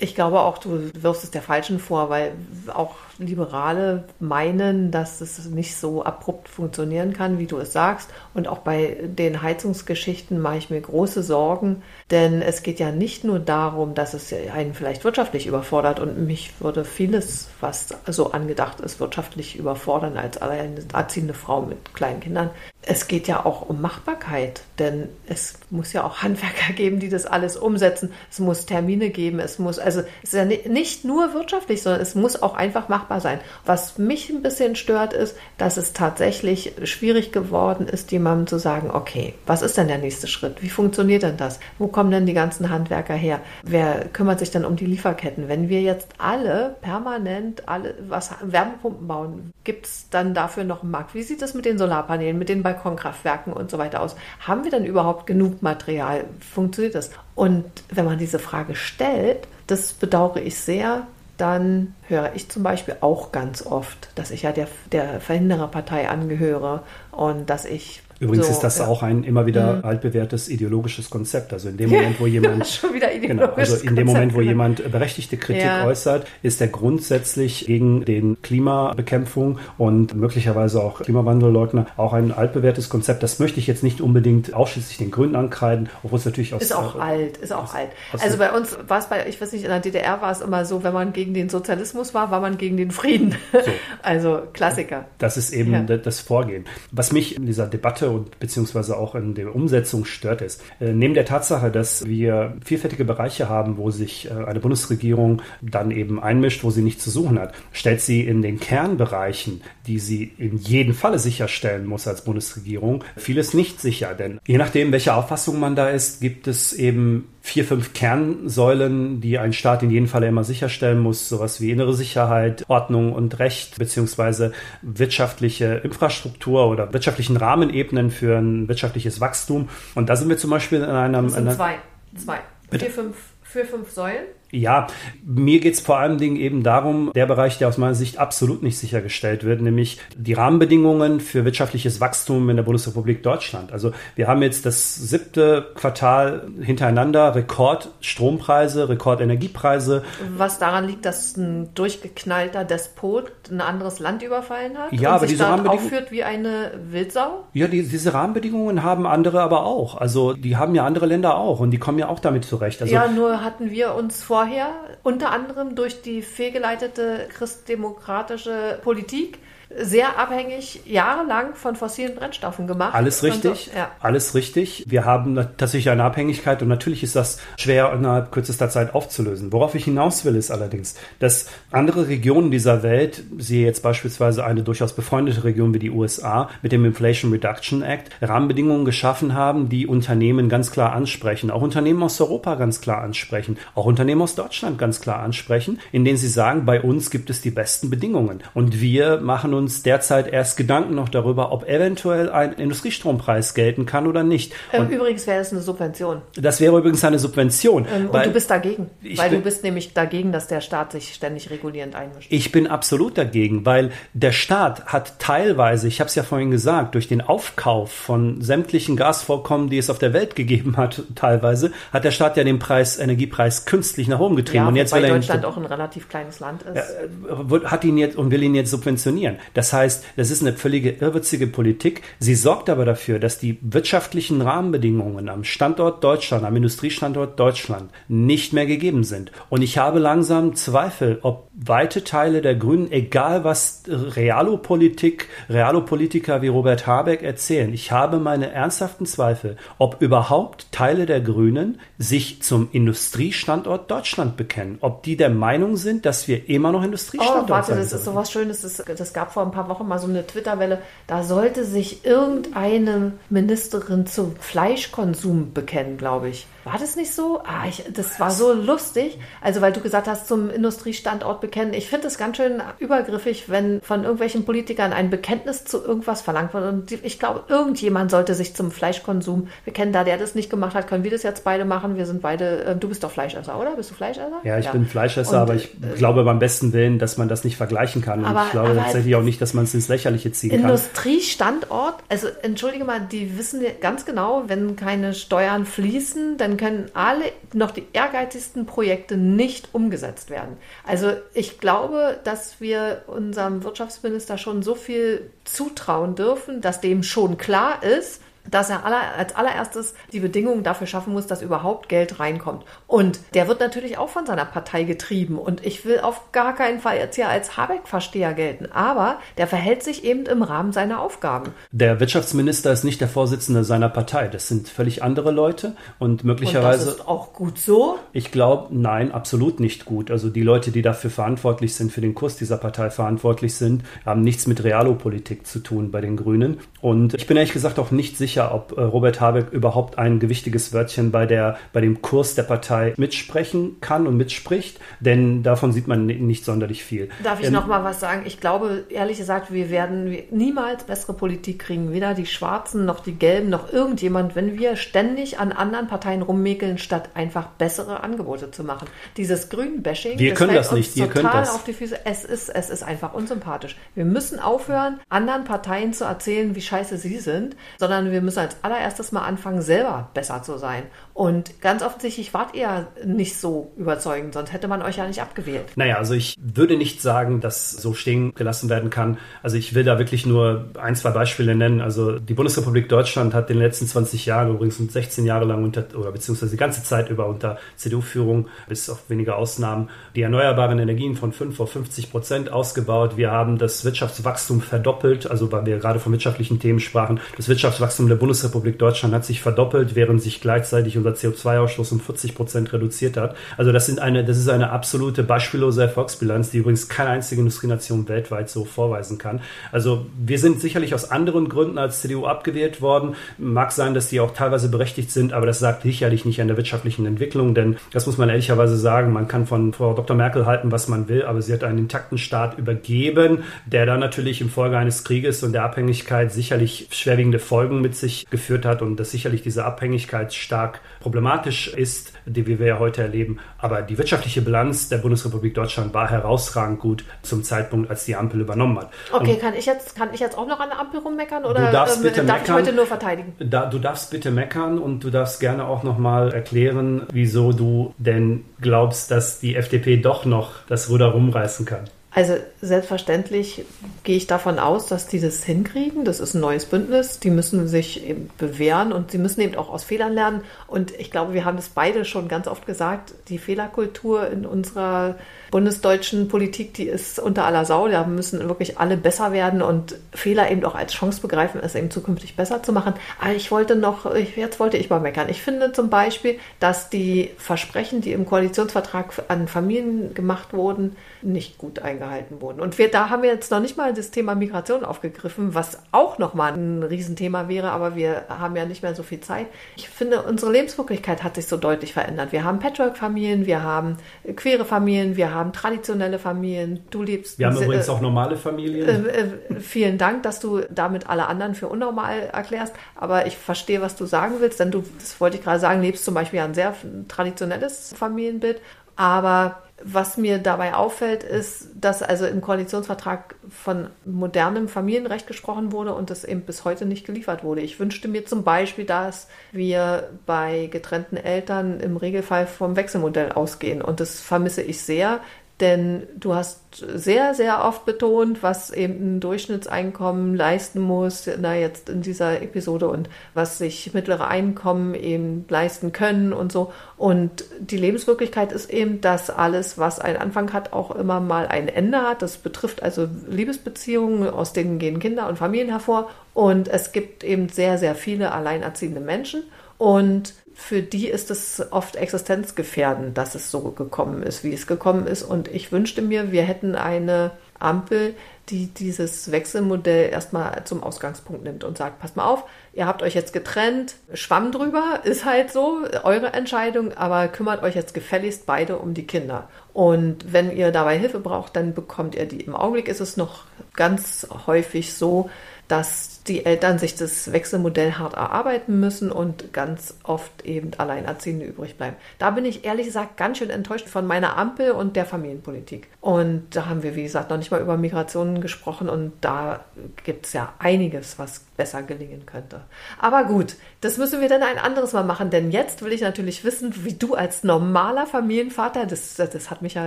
ich glaube auch, du wirfst es der Falschen vor, weil auch Liberale meinen, dass es nicht so abrupt funktionieren kann, wie du es sagst. Und auch bei den Heizungsgeschichten mache ich mir große Sorgen, denn es geht ja nicht nur darum, dass es einen vielleicht wirtschaftlich überfordert und mich würde vieles, was so angedacht ist, wirtschaftlich überfordern als alleinerziehende Frau mit kleinen Kindern. Es geht ja auch um Machbarkeit, denn es muss ja auch Handwerker geben, die das alles umsetzen. Es muss Termine geben, es muss, also es ist ja nicht nur wirtschaftlich, sondern es muss auch einfach machbar machbar sein. Was mich ein bisschen stört, ist, dass es tatsächlich schwierig geworden ist, jemandem zu sagen, okay, was ist denn der nächste Schritt? Wie funktioniert denn das? Wo kommen denn die ganzen Handwerker her? Wer kümmert sich denn um die Lieferketten? Wenn wir jetzt alle permanent alle was Wärmepumpen bauen, gibt es dann dafür noch einen Markt? Wie sieht es mit den Solarpanelen, mit den Balkonkraftwerken und so weiter aus? Haben wir denn überhaupt genug Material? Funktioniert das? Und wenn man diese Frage stellt, das bedauere ich sehr, dann höre ich zum Beispiel auch ganz oft, dass ich ja der, der Verhindererpartei angehöre und dass ich Übrigens so, ist das ja. auch ein immer wieder mhm. altbewährtes ideologisches Konzept. Also in dem Moment, wo jemand schon wieder genau, also in dem Moment, wo genau. jemand berechtigte Kritik ja. äußert, ist er grundsätzlich gegen den Klimabekämpfung und möglicherweise auch Klimawandelleugner auch ein altbewährtes Konzept. Das möchte ich jetzt nicht unbedingt ausschließlich den Grünen ankreiden, obwohl es natürlich aus ist auch äh, alt, ist auch aus, alt. Also bei uns war es bei, ich weiß nicht, in der DDR war es immer so, wenn man gegen den Sozialismus war, war man gegen den Frieden. So. also Klassiker. Das ist eben ja. das Vorgehen. Was mich in dieser Debatte und beziehungsweise auch in der Umsetzung stört es. Äh, neben der Tatsache, dass wir vielfältige Bereiche haben, wo sich äh, eine Bundesregierung dann eben einmischt, wo sie nichts zu suchen hat, stellt sie in den Kernbereichen, die sie in jedem Falle sicherstellen muss als Bundesregierung, vieles nicht sicher. Denn je nachdem, welche Auffassung man da ist, gibt es eben vier, fünf Kernsäulen, die ein Staat in jedem Fall immer sicherstellen muss, sowas wie innere Sicherheit, Ordnung und Recht, beziehungsweise wirtschaftliche Infrastruktur oder wirtschaftlichen Rahmenebenen für ein wirtschaftliches Wachstum. Und da sind wir zum Beispiel in einem... Das sind zwei. Zwei. Vier, fünf, vier, fünf Säulen. Ja, mir geht es vor allen Dingen eben darum, der Bereich, der aus meiner Sicht absolut nicht sichergestellt wird, nämlich die Rahmenbedingungen für wirtschaftliches Wachstum in der Bundesrepublik Deutschland. Also wir haben jetzt das siebte Quartal hintereinander Rekordstrompreise, Rekordenergiepreise. Was daran liegt, dass ein durchgeknallter Despot ein anderes Land überfallen hat ja, und aber sich diese dort aufführt wie eine Wildsau? Ja, die, diese Rahmenbedingungen haben andere aber auch. Also die haben ja andere Länder auch und die kommen ja auch damit zurecht. Also, ja, nur hatten wir uns vor vorher, unter anderem durch die fehlgeleitete christdemokratische Politik, sehr abhängig jahrelang von fossilen Brennstoffen gemacht. Alles richtig, so, ja. alles richtig. Wir haben tatsächlich eine Abhängigkeit und natürlich ist das schwer innerhalb kürzester Zeit aufzulösen. Worauf ich hinaus will, ist allerdings, dass andere Regionen dieser Welt, siehe jetzt beispielsweise eine durchaus befreundete Region wie die USA, mit dem Inflation Reduction Act Rahmenbedingungen geschaffen haben, die Unternehmen ganz klar ansprechen, auch Unternehmen aus Europa ganz klar ansprechen, auch Unternehmen aus Deutschland ganz klar ansprechen, in denen sie sagen, bei uns gibt es die besten Bedingungen. Und wir machen uns derzeit erst Gedanken noch darüber, ob eventuell ein Industriestrompreis gelten kann oder nicht. Ähm, übrigens wäre es eine Subvention. Das wäre übrigens eine Subvention. Ähm, und du bist dagegen, weil du bist nämlich dagegen, dass der Staat sich ständig regulierend einmischt. Ich bin absolut dagegen, weil der Staat hat teilweise, ich habe es ja vorhin gesagt, durch den Aufkauf von sämtlichen Gasvorkommen, die es auf der Welt gegeben hat, teilweise, hat der Staat ja den Preis, Energiepreis künstlich nach oben getrieben. Ja, und jetzt weil Deutschland auch ein relativ kleines Land ist. Äh, hat ihn jetzt und will ihn jetzt subventionieren. Das heißt, das ist eine völlige irrwitzige Politik. Sie sorgt aber dafür, dass die wirtschaftlichen Rahmenbedingungen am Standort Deutschland, am Industriestandort Deutschland nicht mehr gegeben sind. Und ich habe langsam Zweifel, ob weite Teile der Grünen, egal was Realopolitik, Realopolitiker wie Robert Habeck erzählen, ich habe meine ernsthaften Zweifel, ob überhaupt Teile der Grünen sich zum Industriestandort Deutschland bekennen. Ob die der Meinung sind, dass wir immer noch Industriestandort oh, warte, das ist so was Schönes. Das, das gab vor ein paar Wochen mal so eine Twitter-Welle. Da sollte sich irgendeine Ministerin zum Fleischkonsum bekennen, glaube ich. War das nicht so? Ah, ich, das war so lustig. Also, weil du gesagt hast, zum Industriestandort bekennen. Ich finde es ganz schön übergriffig, wenn von irgendwelchen Politikern ein Bekenntnis zu irgendwas verlangt wird. Und ich glaube, irgendjemand sollte sich zum Fleischkonsum bekennen. Da der das nicht gemacht hat, können wir das jetzt beide machen. Wir sind beide, äh, du bist doch Fleischesser, oder? Bist du Fleischesser? Ja, ich ja. bin Fleischesser, Und, aber ich äh, glaube beim besten Willen, dass man das nicht vergleichen kann. Und ich glaube tatsächlich auch nicht, dass man es ins Lächerliche ziehen kann. Industriestandort, also entschuldige mal, die wissen ganz genau, wenn keine Steuern fließen, dann können alle noch die ehrgeizigsten Projekte nicht umgesetzt werden. Also ich glaube, dass wir unserem Wirtschaftsminister schon so viel zutrauen dürfen, dass dem schon klar ist, dass er aller, als allererstes die Bedingungen dafür schaffen muss, dass überhaupt Geld reinkommt. Und der wird natürlich auch von seiner Partei getrieben. Und ich will auf gar keinen Fall jetzt hier als Habeck-Versteher gelten. Aber der verhält sich eben im Rahmen seiner Aufgaben. Der Wirtschaftsminister ist nicht der Vorsitzende seiner Partei. Das sind völlig andere Leute. Und möglicherweise. Und das ist auch gut so? Ich glaube, nein, absolut nicht gut. Also die Leute, die dafür verantwortlich sind, für den Kurs dieser Partei verantwortlich sind, haben nichts mit Realopolitik zu tun bei den Grünen. Und ich bin ehrlich gesagt auch nicht sicher, sicher, ob äh, Robert Habeck überhaupt ein gewichtiges Wörtchen bei, der, bei dem Kurs der Partei mitsprechen kann und mitspricht, denn davon sieht man nicht sonderlich viel. Darf ich ähm, noch mal was sagen? Ich glaube, ehrlich gesagt, wir werden niemals bessere Politik kriegen, weder die Schwarzen noch die Gelben noch irgendjemand, wenn wir ständig an anderen Parteien rummäkeln, statt einfach bessere Angebote zu machen. Dieses Grün-Bashing, wir können das nicht. Ihr total könnt das. auf die Füße. Es ist, es ist einfach unsympathisch. Wir müssen aufhören, anderen Parteien zu erzählen, wie scheiße sie sind, sondern wir wir müssen als allererstes mal anfangen, selber besser zu sein. Und ganz offensichtlich wart ihr nicht so überzeugend, sonst hätte man euch ja nicht abgewählt. Naja, also ich würde nicht sagen, dass so stehen gelassen werden kann. Also ich will da wirklich nur ein, zwei Beispiele nennen. Also die Bundesrepublik Deutschland hat in den letzten 20 Jahren, übrigens 16 Jahre lang unter, oder beziehungsweise die ganze Zeit über unter CDU-Führung, bis auf wenige Ausnahmen, die erneuerbaren Energien von 5 auf 50 Prozent ausgebaut. Wir haben das Wirtschaftswachstum verdoppelt, also weil wir gerade von wirtschaftlichen Themen sprachen. Das Wirtschaftswachstum der Bundesrepublik Deutschland hat sich verdoppelt, während sich gleichzeitig unser CO2-Ausstoß um 40 Prozent reduziert hat. Also das, sind eine, das ist eine absolute beispiellose Erfolgsbilanz, die übrigens keine einzige Industrienation weltweit so vorweisen kann. Also wir sind sicherlich aus anderen Gründen als CDU abgewählt worden. Mag sein, dass die auch teilweise berechtigt sind, aber das sagt sicherlich nicht an der wirtschaftlichen Entwicklung, denn das muss man ehrlicherweise sagen. Man kann von Frau Dr. Merkel halten, was man will, aber sie hat einen intakten Staat übergeben, der dann natürlich im Folge eines Krieges und der Abhängigkeit sicherlich schwerwiegende Folgen mit sich geführt hat und dass sicherlich diese Abhängigkeit stark problematisch ist, die wir ja heute erleben. Aber die wirtschaftliche Bilanz der Bundesrepublik Deutschland war herausragend gut zum Zeitpunkt, als die Ampel übernommen hat. Okay, kann ich, jetzt, kann ich jetzt auch noch an der Ampel rummeckern oder du darfst ähm, bitte darf meckern, ich heute nur verteidigen? Da, du darfst bitte meckern und du darfst gerne auch nochmal erklären, wieso du denn glaubst, dass die FDP doch noch das Ruder rumreißen kann. Also selbstverständlich gehe ich davon aus, dass die das hinkriegen. Das ist ein neues Bündnis. Die müssen sich eben bewähren und sie müssen eben auch aus Fehlern lernen. Und ich glaube, wir haben es beide schon ganz oft gesagt, die Fehlerkultur in unserer bundesdeutschen Politik, die ist unter aller Sau. Da müssen wirklich alle besser werden und Fehler eben auch als Chance begreifen, es eben zukünftig besser zu machen. Aber ich wollte noch, jetzt wollte ich mal meckern. Ich finde zum Beispiel, dass die Versprechen, die im Koalitionsvertrag an Familien gemacht wurden, nicht gut eingeschätzt eingehalten wurden. Und wir, da haben wir jetzt noch nicht mal das Thema Migration aufgegriffen, was auch nochmal ein Riesenthema wäre, aber wir haben ja nicht mehr so viel Zeit. Ich finde, unsere Lebenswirklichkeit hat sich so deutlich verändert. Wir haben Patchwork-Familien, wir haben queere Familien, wir haben traditionelle Familien. Du lebst. Wir haben übrigens äh, auch normale Familien. Äh, äh, vielen Dank, dass du damit alle anderen für unnormal erklärst. Aber ich verstehe, was du sagen willst, denn du, das wollte ich gerade sagen, lebst zum Beispiel ein sehr traditionelles Familienbild. Aber was mir dabei auffällt, ist, dass also im Koalitionsvertrag von modernem Familienrecht gesprochen wurde und das eben bis heute nicht geliefert wurde. Ich wünschte mir zum Beispiel, dass wir bei getrennten Eltern im Regelfall vom Wechselmodell ausgehen. Und das vermisse ich sehr, denn du hast sehr, sehr oft betont, was eben ein Durchschnittseinkommen leisten muss, na jetzt in dieser Episode und was sich mittlere Einkommen eben leisten können und so. Und die Lebenswirklichkeit ist eben, dass alles, was einen Anfang hat, auch immer mal ein Ende hat. Das betrifft also Liebesbeziehungen, aus denen gehen Kinder und Familien hervor. Und es gibt eben sehr, sehr viele alleinerziehende Menschen. Und für die ist es oft existenzgefährdend, dass es so gekommen ist, wie es gekommen ist. Und ich wünschte mir, wir hätten eine Ampel, die dieses Wechselmodell erstmal zum Ausgangspunkt nimmt und sagt, passt mal auf, ihr habt euch jetzt getrennt, Schwamm drüber, ist halt so, eure Entscheidung, aber kümmert euch jetzt gefälligst beide um die Kinder. Und wenn ihr dabei Hilfe braucht, dann bekommt ihr die. Im Augenblick ist es noch ganz häufig so, dass die Eltern sich das Wechselmodell hart erarbeiten müssen und ganz oft eben Alleinerziehende übrig bleiben. Da bin ich ehrlich gesagt ganz schön enttäuscht von meiner Ampel und der Familienpolitik. Und da haben wir, wie gesagt, noch nicht mal über Migrationen gesprochen und da gibt es ja einiges, was besser gelingen könnte. Aber gut, das müssen wir dann ein anderes Mal machen, denn jetzt will ich natürlich wissen, wie du als normaler Familienvater, das, das hat mich ja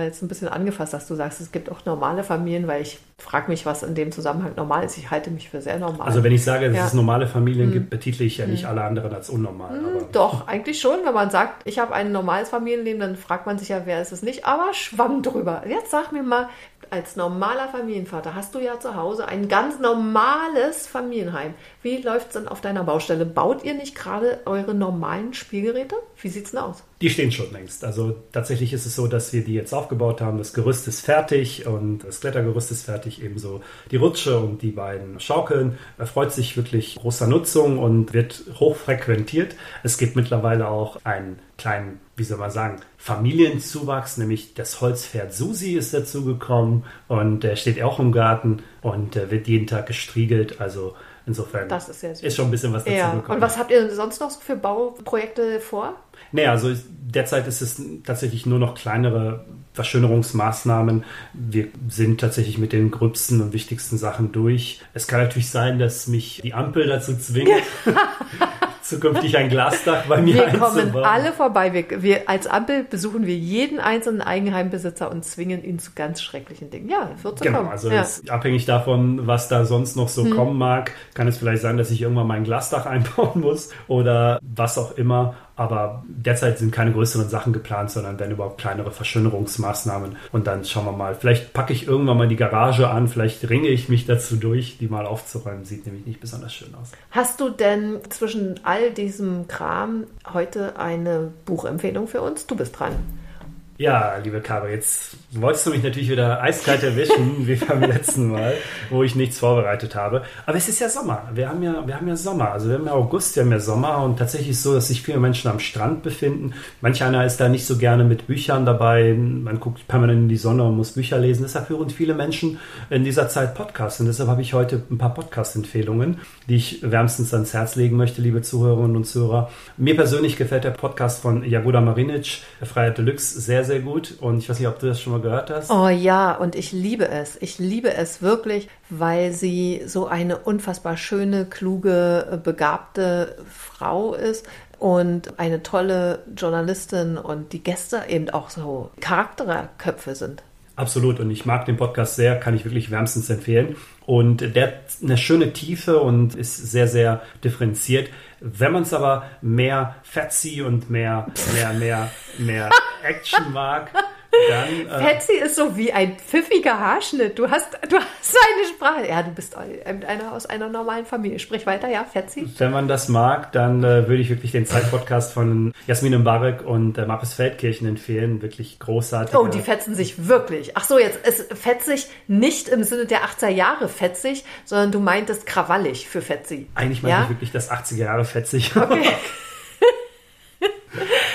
jetzt ein bisschen angefasst, dass du sagst, es gibt auch normale Familien, weil ich frage mich, was in dem Zusammenhang normal ist. Ich halte mich für sehr normal. Also wenn ich sage, dass ja. es normale Familien hm. gibt, betitle ich ja nicht hm. alle anderen als unnormal. Hm, doch, eigentlich schon. Wenn man sagt, ich habe ein normales Familienleben, dann fragt man sich ja, wer ist es nicht. Aber schwamm drüber. Jetzt sag mir mal, als normaler Familienvater hast du ja zu Hause ein ganz normales Familienheim. Wie läuft es denn auf deiner Baustelle? Baut ihr nicht gerade eure normalen Spielgeräte? Wie sieht es denn aus? Die stehen schon längst. Also tatsächlich ist es so, dass wir die jetzt aufgebaut haben. Das Gerüst ist fertig und das Klettergerüst ist fertig, ebenso die Rutsche und die beiden Schaukeln. Erfreut sich wirklich großer Nutzung und wird hochfrequentiert. Es gibt mittlerweile auch einen kleinen, wie soll man sagen, Familienzuwachs, nämlich das Holzpferd Susi ist dazugekommen und der steht auch im Garten und äh, wird jeden Tag gestriegelt. Also insofern das ist, süß. ist schon ein bisschen was dazu ja. gekommen. Und was habt ihr sonst noch für Bauprojekte vor? Nee, also derzeit ist es tatsächlich nur noch kleinere Verschönerungsmaßnahmen. Wir sind tatsächlich mit den gröbsten und wichtigsten Sachen durch. Es kann natürlich sein, dass mich die Ampel dazu zwingt, zukünftig ein Glasdach bei mir Wir kommen alle vorbei. Wir, wir, als Ampel besuchen wir jeden einzelnen Eigenheimbesitzer und zwingen ihn zu ganz schrecklichen Dingen. Ja, wird so genau, kommen. also ja. abhängig davon, was da sonst noch so hm. kommen mag, kann es vielleicht sein, dass ich irgendwann mein Glasdach einbauen muss oder was auch immer. Aber derzeit sind keine größeren Sachen geplant, sondern wenn überhaupt kleinere Verschönerungsmaßnahmen. Und dann schauen wir mal. Vielleicht packe ich irgendwann mal die Garage an, vielleicht ringe ich mich dazu durch, die mal aufzuräumen. Sieht nämlich nicht besonders schön aus. Hast du denn zwischen all diesem Kram heute eine Buchempfehlung für uns? Du bist dran. Ja, liebe Caro, jetzt wolltest du mich natürlich wieder eiskalt erwischen, wie beim letzten Mal, wo ich nichts vorbereitet habe. Aber es ist ja Sommer. Wir haben ja, wir haben ja Sommer. Also wir haben ja August, wir haben ja Sommer und tatsächlich ist es so, dass sich viele Menschen am Strand befinden. Manch einer ist da nicht so gerne mit Büchern dabei. Man guckt permanent in die Sonne und muss Bücher lesen. Deshalb hören viele Menschen in dieser Zeit Podcasts. Und deshalb habe ich heute ein paar Podcast-Empfehlungen, die ich wärmstens ans Herz legen möchte, liebe Zuhörerinnen und Zuhörer. Mir persönlich gefällt der Podcast von Jagoda Marinic, der Freiheit Deluxe, sehr, sehr gut. Und ich weiß nicht, ob du das schon mal gehört hast. Oh ja, und ich liebe es. Ich liebe es wirklich, weil sie so eine unfassbar schöne, kluge, begabte Frau ist und eine tolle Journalistin und die Gäste eben auch so Charakterköpfe sind. Absolut. Und ich mag den Podcast sehr, kann ich wirklich wärmstens empfehlen. Und der hat eine schöne Tiefe und ist sehr, sehr differenziert. Wenn man es aber mehr Fetzi und mehr, mehr, mehr, mehr Action mag, Dann, äh, Fetzi ist so wie ein pfiffiger Haarschnitt. Du hast, du hast eine Sprache. Ja, du bist einer aus einer normalen Familie. Sprich weiter, ja, Fetzi. Wenn man das mag, dann äh, würde ich wirklich den Zeit-Podcast von Jasmin Mbarek und äh, Markus Feldkirchen empfehlen. Wirklich großartig. Oh, die fetzen sich wirklich. Ach so, jetzt ist fetzig nicht im Sinne der 80er Jahre fetzig, sondern du meintest krawallig für Fetzi. Eigentlich meinte ja? ich wirklich das 80er Jahre fetzig. Okay.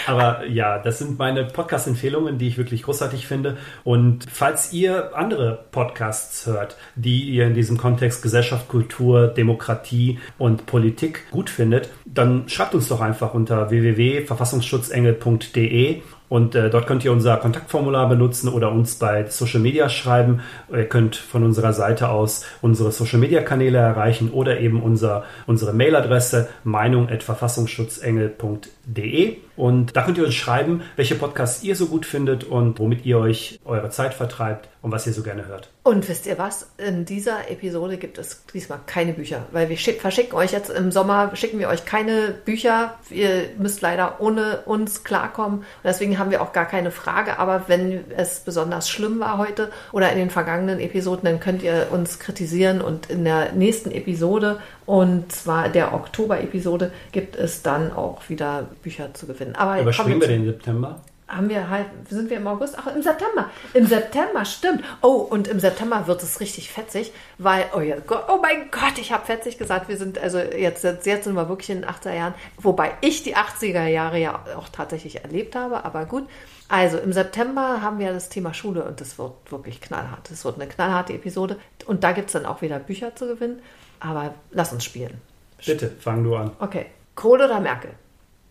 Aber ja, das sind meine Podcast-Empfehlungen, die ich wirklich großartig finde. Und falls ihr andere Podcasts hört, die ihr in diesem Kontext Gesellschaft, Kultur, Demokratie und Politik gut findet, dann schreibt uns doch einfach unter www.verfassungsschutzengel.de und äh, dort könnt ihr unser Kontaktformular benutzen oder uns bei Social Media schreiben. Ihr könnt von unserer Seite aus unsere Social Media Kanäle erreichen oder eben unser, unsere Mailadresse meinung.verfassungsschutzengel.de. Und da könnt ihr uns schreiben, welche Podcasts ihr so gut findet und womit ihr euch eure Zeit vertreibt und was ihr so gerne hört. Und wisst ihr was? In dieser Episode gibt es diesmal keine Bücher, weil wir schick, verschicken euch jetzt im Sommer, schicken wir euch keine Bücher. Ihr müsst leider ohne uns klarkommen. Und deswegen haben wir auch gar keine Frage. Aber wenn es besonders schlimm war heute oder in den vergangenen Episoden, dann könnt ihr uns kritisieren und in der nächsten Episode und zwar der Oktober-Episode gibt es dann auch wieder Bücher zu gewinnen. Aber Überspringen wir den September? haben wir halt, sind wir im August? Ach, im September. Im September, stimmt. Oh, und im September wird es richtig fetzig, weil, oh ja, oh mein Gott, ich habe fetzig gesagt, wir sind, also jetzt, jetzt, jetzt sind wir wirklich in den 80er Jahren, wobei ich die 80er Jahre ja auch tatsächlich erlebt habe, aber gut. Also im September haben wir das Thema Schule und das wird wirklich knallhart. Das wird eine knallharte Episode und da gibt es dann auch wieder Bücher zu gewinnen. Aber lass uns spielen. Bitte, fang du an. Okay. Kohl oder Merkel?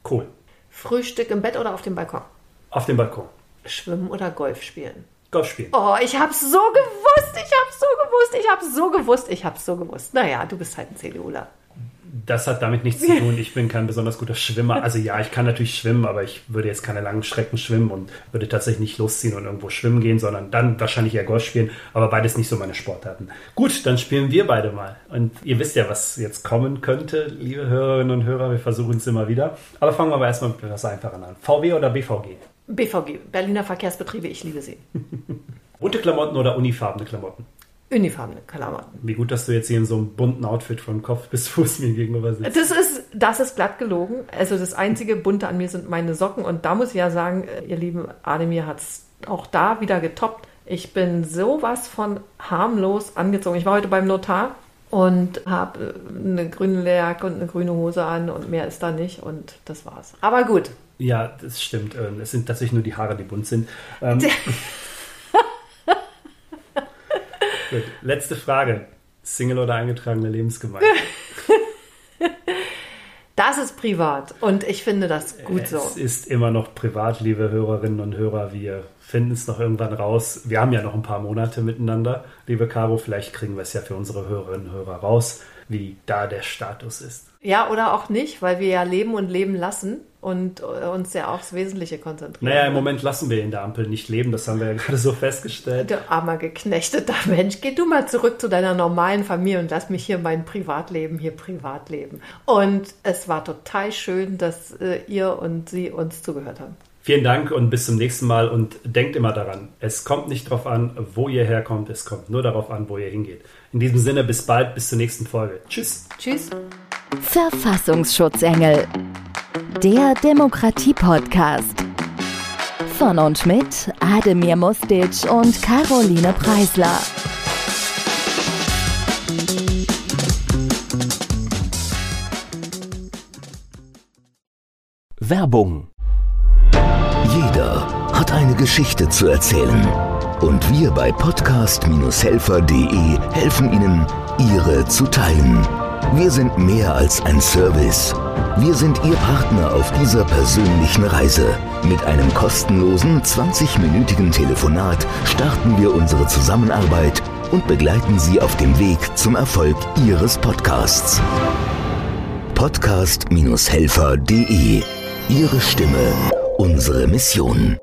Kohl. Frühstück im Bett oder auf dem Balkon? Auf dem Balkon. Schwimmen oder Golf spielen? Golf spielen. Oh, ich hab's so gewusst, ich hab's so gewusst, ich hab's so gewusst, ich hab's so gewusst. Naja, du bist halt ein CDUler das hat damit nichts zu tun. Ich bin kein besonders guter Schwimmer. Also ja, ich kann natürlich schwimmen, aber ich würde jetzt keine langen Strecken schwimmen und würde tatsächlich nicht losziehen und irgendwo schwimmen gehen, sondern dann wahrscheinlich eher Golf spielen. Aber beides nicht so meine Sportarten. Gut, dann spielen wir beide mal. Und ihr wisst ja, was jetzt kommen könnte, liebe Hörerinnen und Hörer. Wir versuchen es immer wieder. Aber fangen wir aber erstmal mit etwas Einfachen an. VW oder BVG? BVG, Berliner Verkehrsbetriebe, ich liebe sie. Bunte Klamotten oder unifarbene Klamotten? Uniformene Klamotten. Wie gut, dass du jetzt hier in so einem bunten Outfit von Kopf bis Fuß mir gegenüber sitzt. Das ist, das ist glatt gelogen. Also das einzige Bunte an mir sind meine Socken. Und da muss ich ja sagen, äh, ihr lieben Ademir hat es auch da wieder getoppt. Ich bin sowas von harmlos angezogen. Ich war heute beim Notar und habe äh, eine grüne Jacke und eine grüne Hose an und mehr ist da nicht und das war's. Aber gut. Ja, das stimmt. Es sind tatsächlich nur die Haare, die bunt sind. Ähm, Gut. Letzte Frage. Single oder eingetragene Lebensgemeinschaft? Das ist privat und ich finde das gut es so. Es ist immer noch privat, liebe Hörerinnen und Hörer. Wir finden es noch irgendwann raus. Wir haben ja noch ein paar Monate miteinander, liebe Caro. Vielleicht kriegen wir es ja für unsere Hörerinnen und Hörer raus, wie da der Status ist. Ja, oder auch nicht, weil wir ja leben und leben lassen und äh, uns ja aufs Wesentliche konzentrieren. Naja, im Moment lassen wir in der Ampel nicht leben, das haben wir ja gerade so festgestellt. Du armer geknechteter Mensch, geh du mal zurück zu deiner normalen Familie und lass mich hier mein Privatleben hier privat leben. Und es war total schön, dass äh, ihr und sie uns zugehört haben. Vielen Dank und bis zum nächsten Mal und denkt immer daran, es kommt nicht darauf an, wo ihr herkommt, es kommt nur darauf an, wo ihr hingeht. In diesem Sinne, bis bald, bis zur nächsten Folge. Tschüss. Tschüss. Verfassungsschutzengel. Der Demokratie-Podcast. Von und mit Ademir Mustic und Caroline Preisler. Werbung. Jeder hat eine Geschichte zu erzählen. Und wir bei podcast-helfer.de helfen Ihnen, ihre zu teilen. Wir sind mehr als ein Service. Wir sind Ihr Partner auf dieser persönlichen Reise. Mit einem kostenlosen 20-minütigen Telefonat starten wir unsere Zusammenarbeit und begleiten Sie auf dem Weg zum Erfolg Ihres Podcasts. Podcast-helfer.de Ihre Stimme, unsere Mission.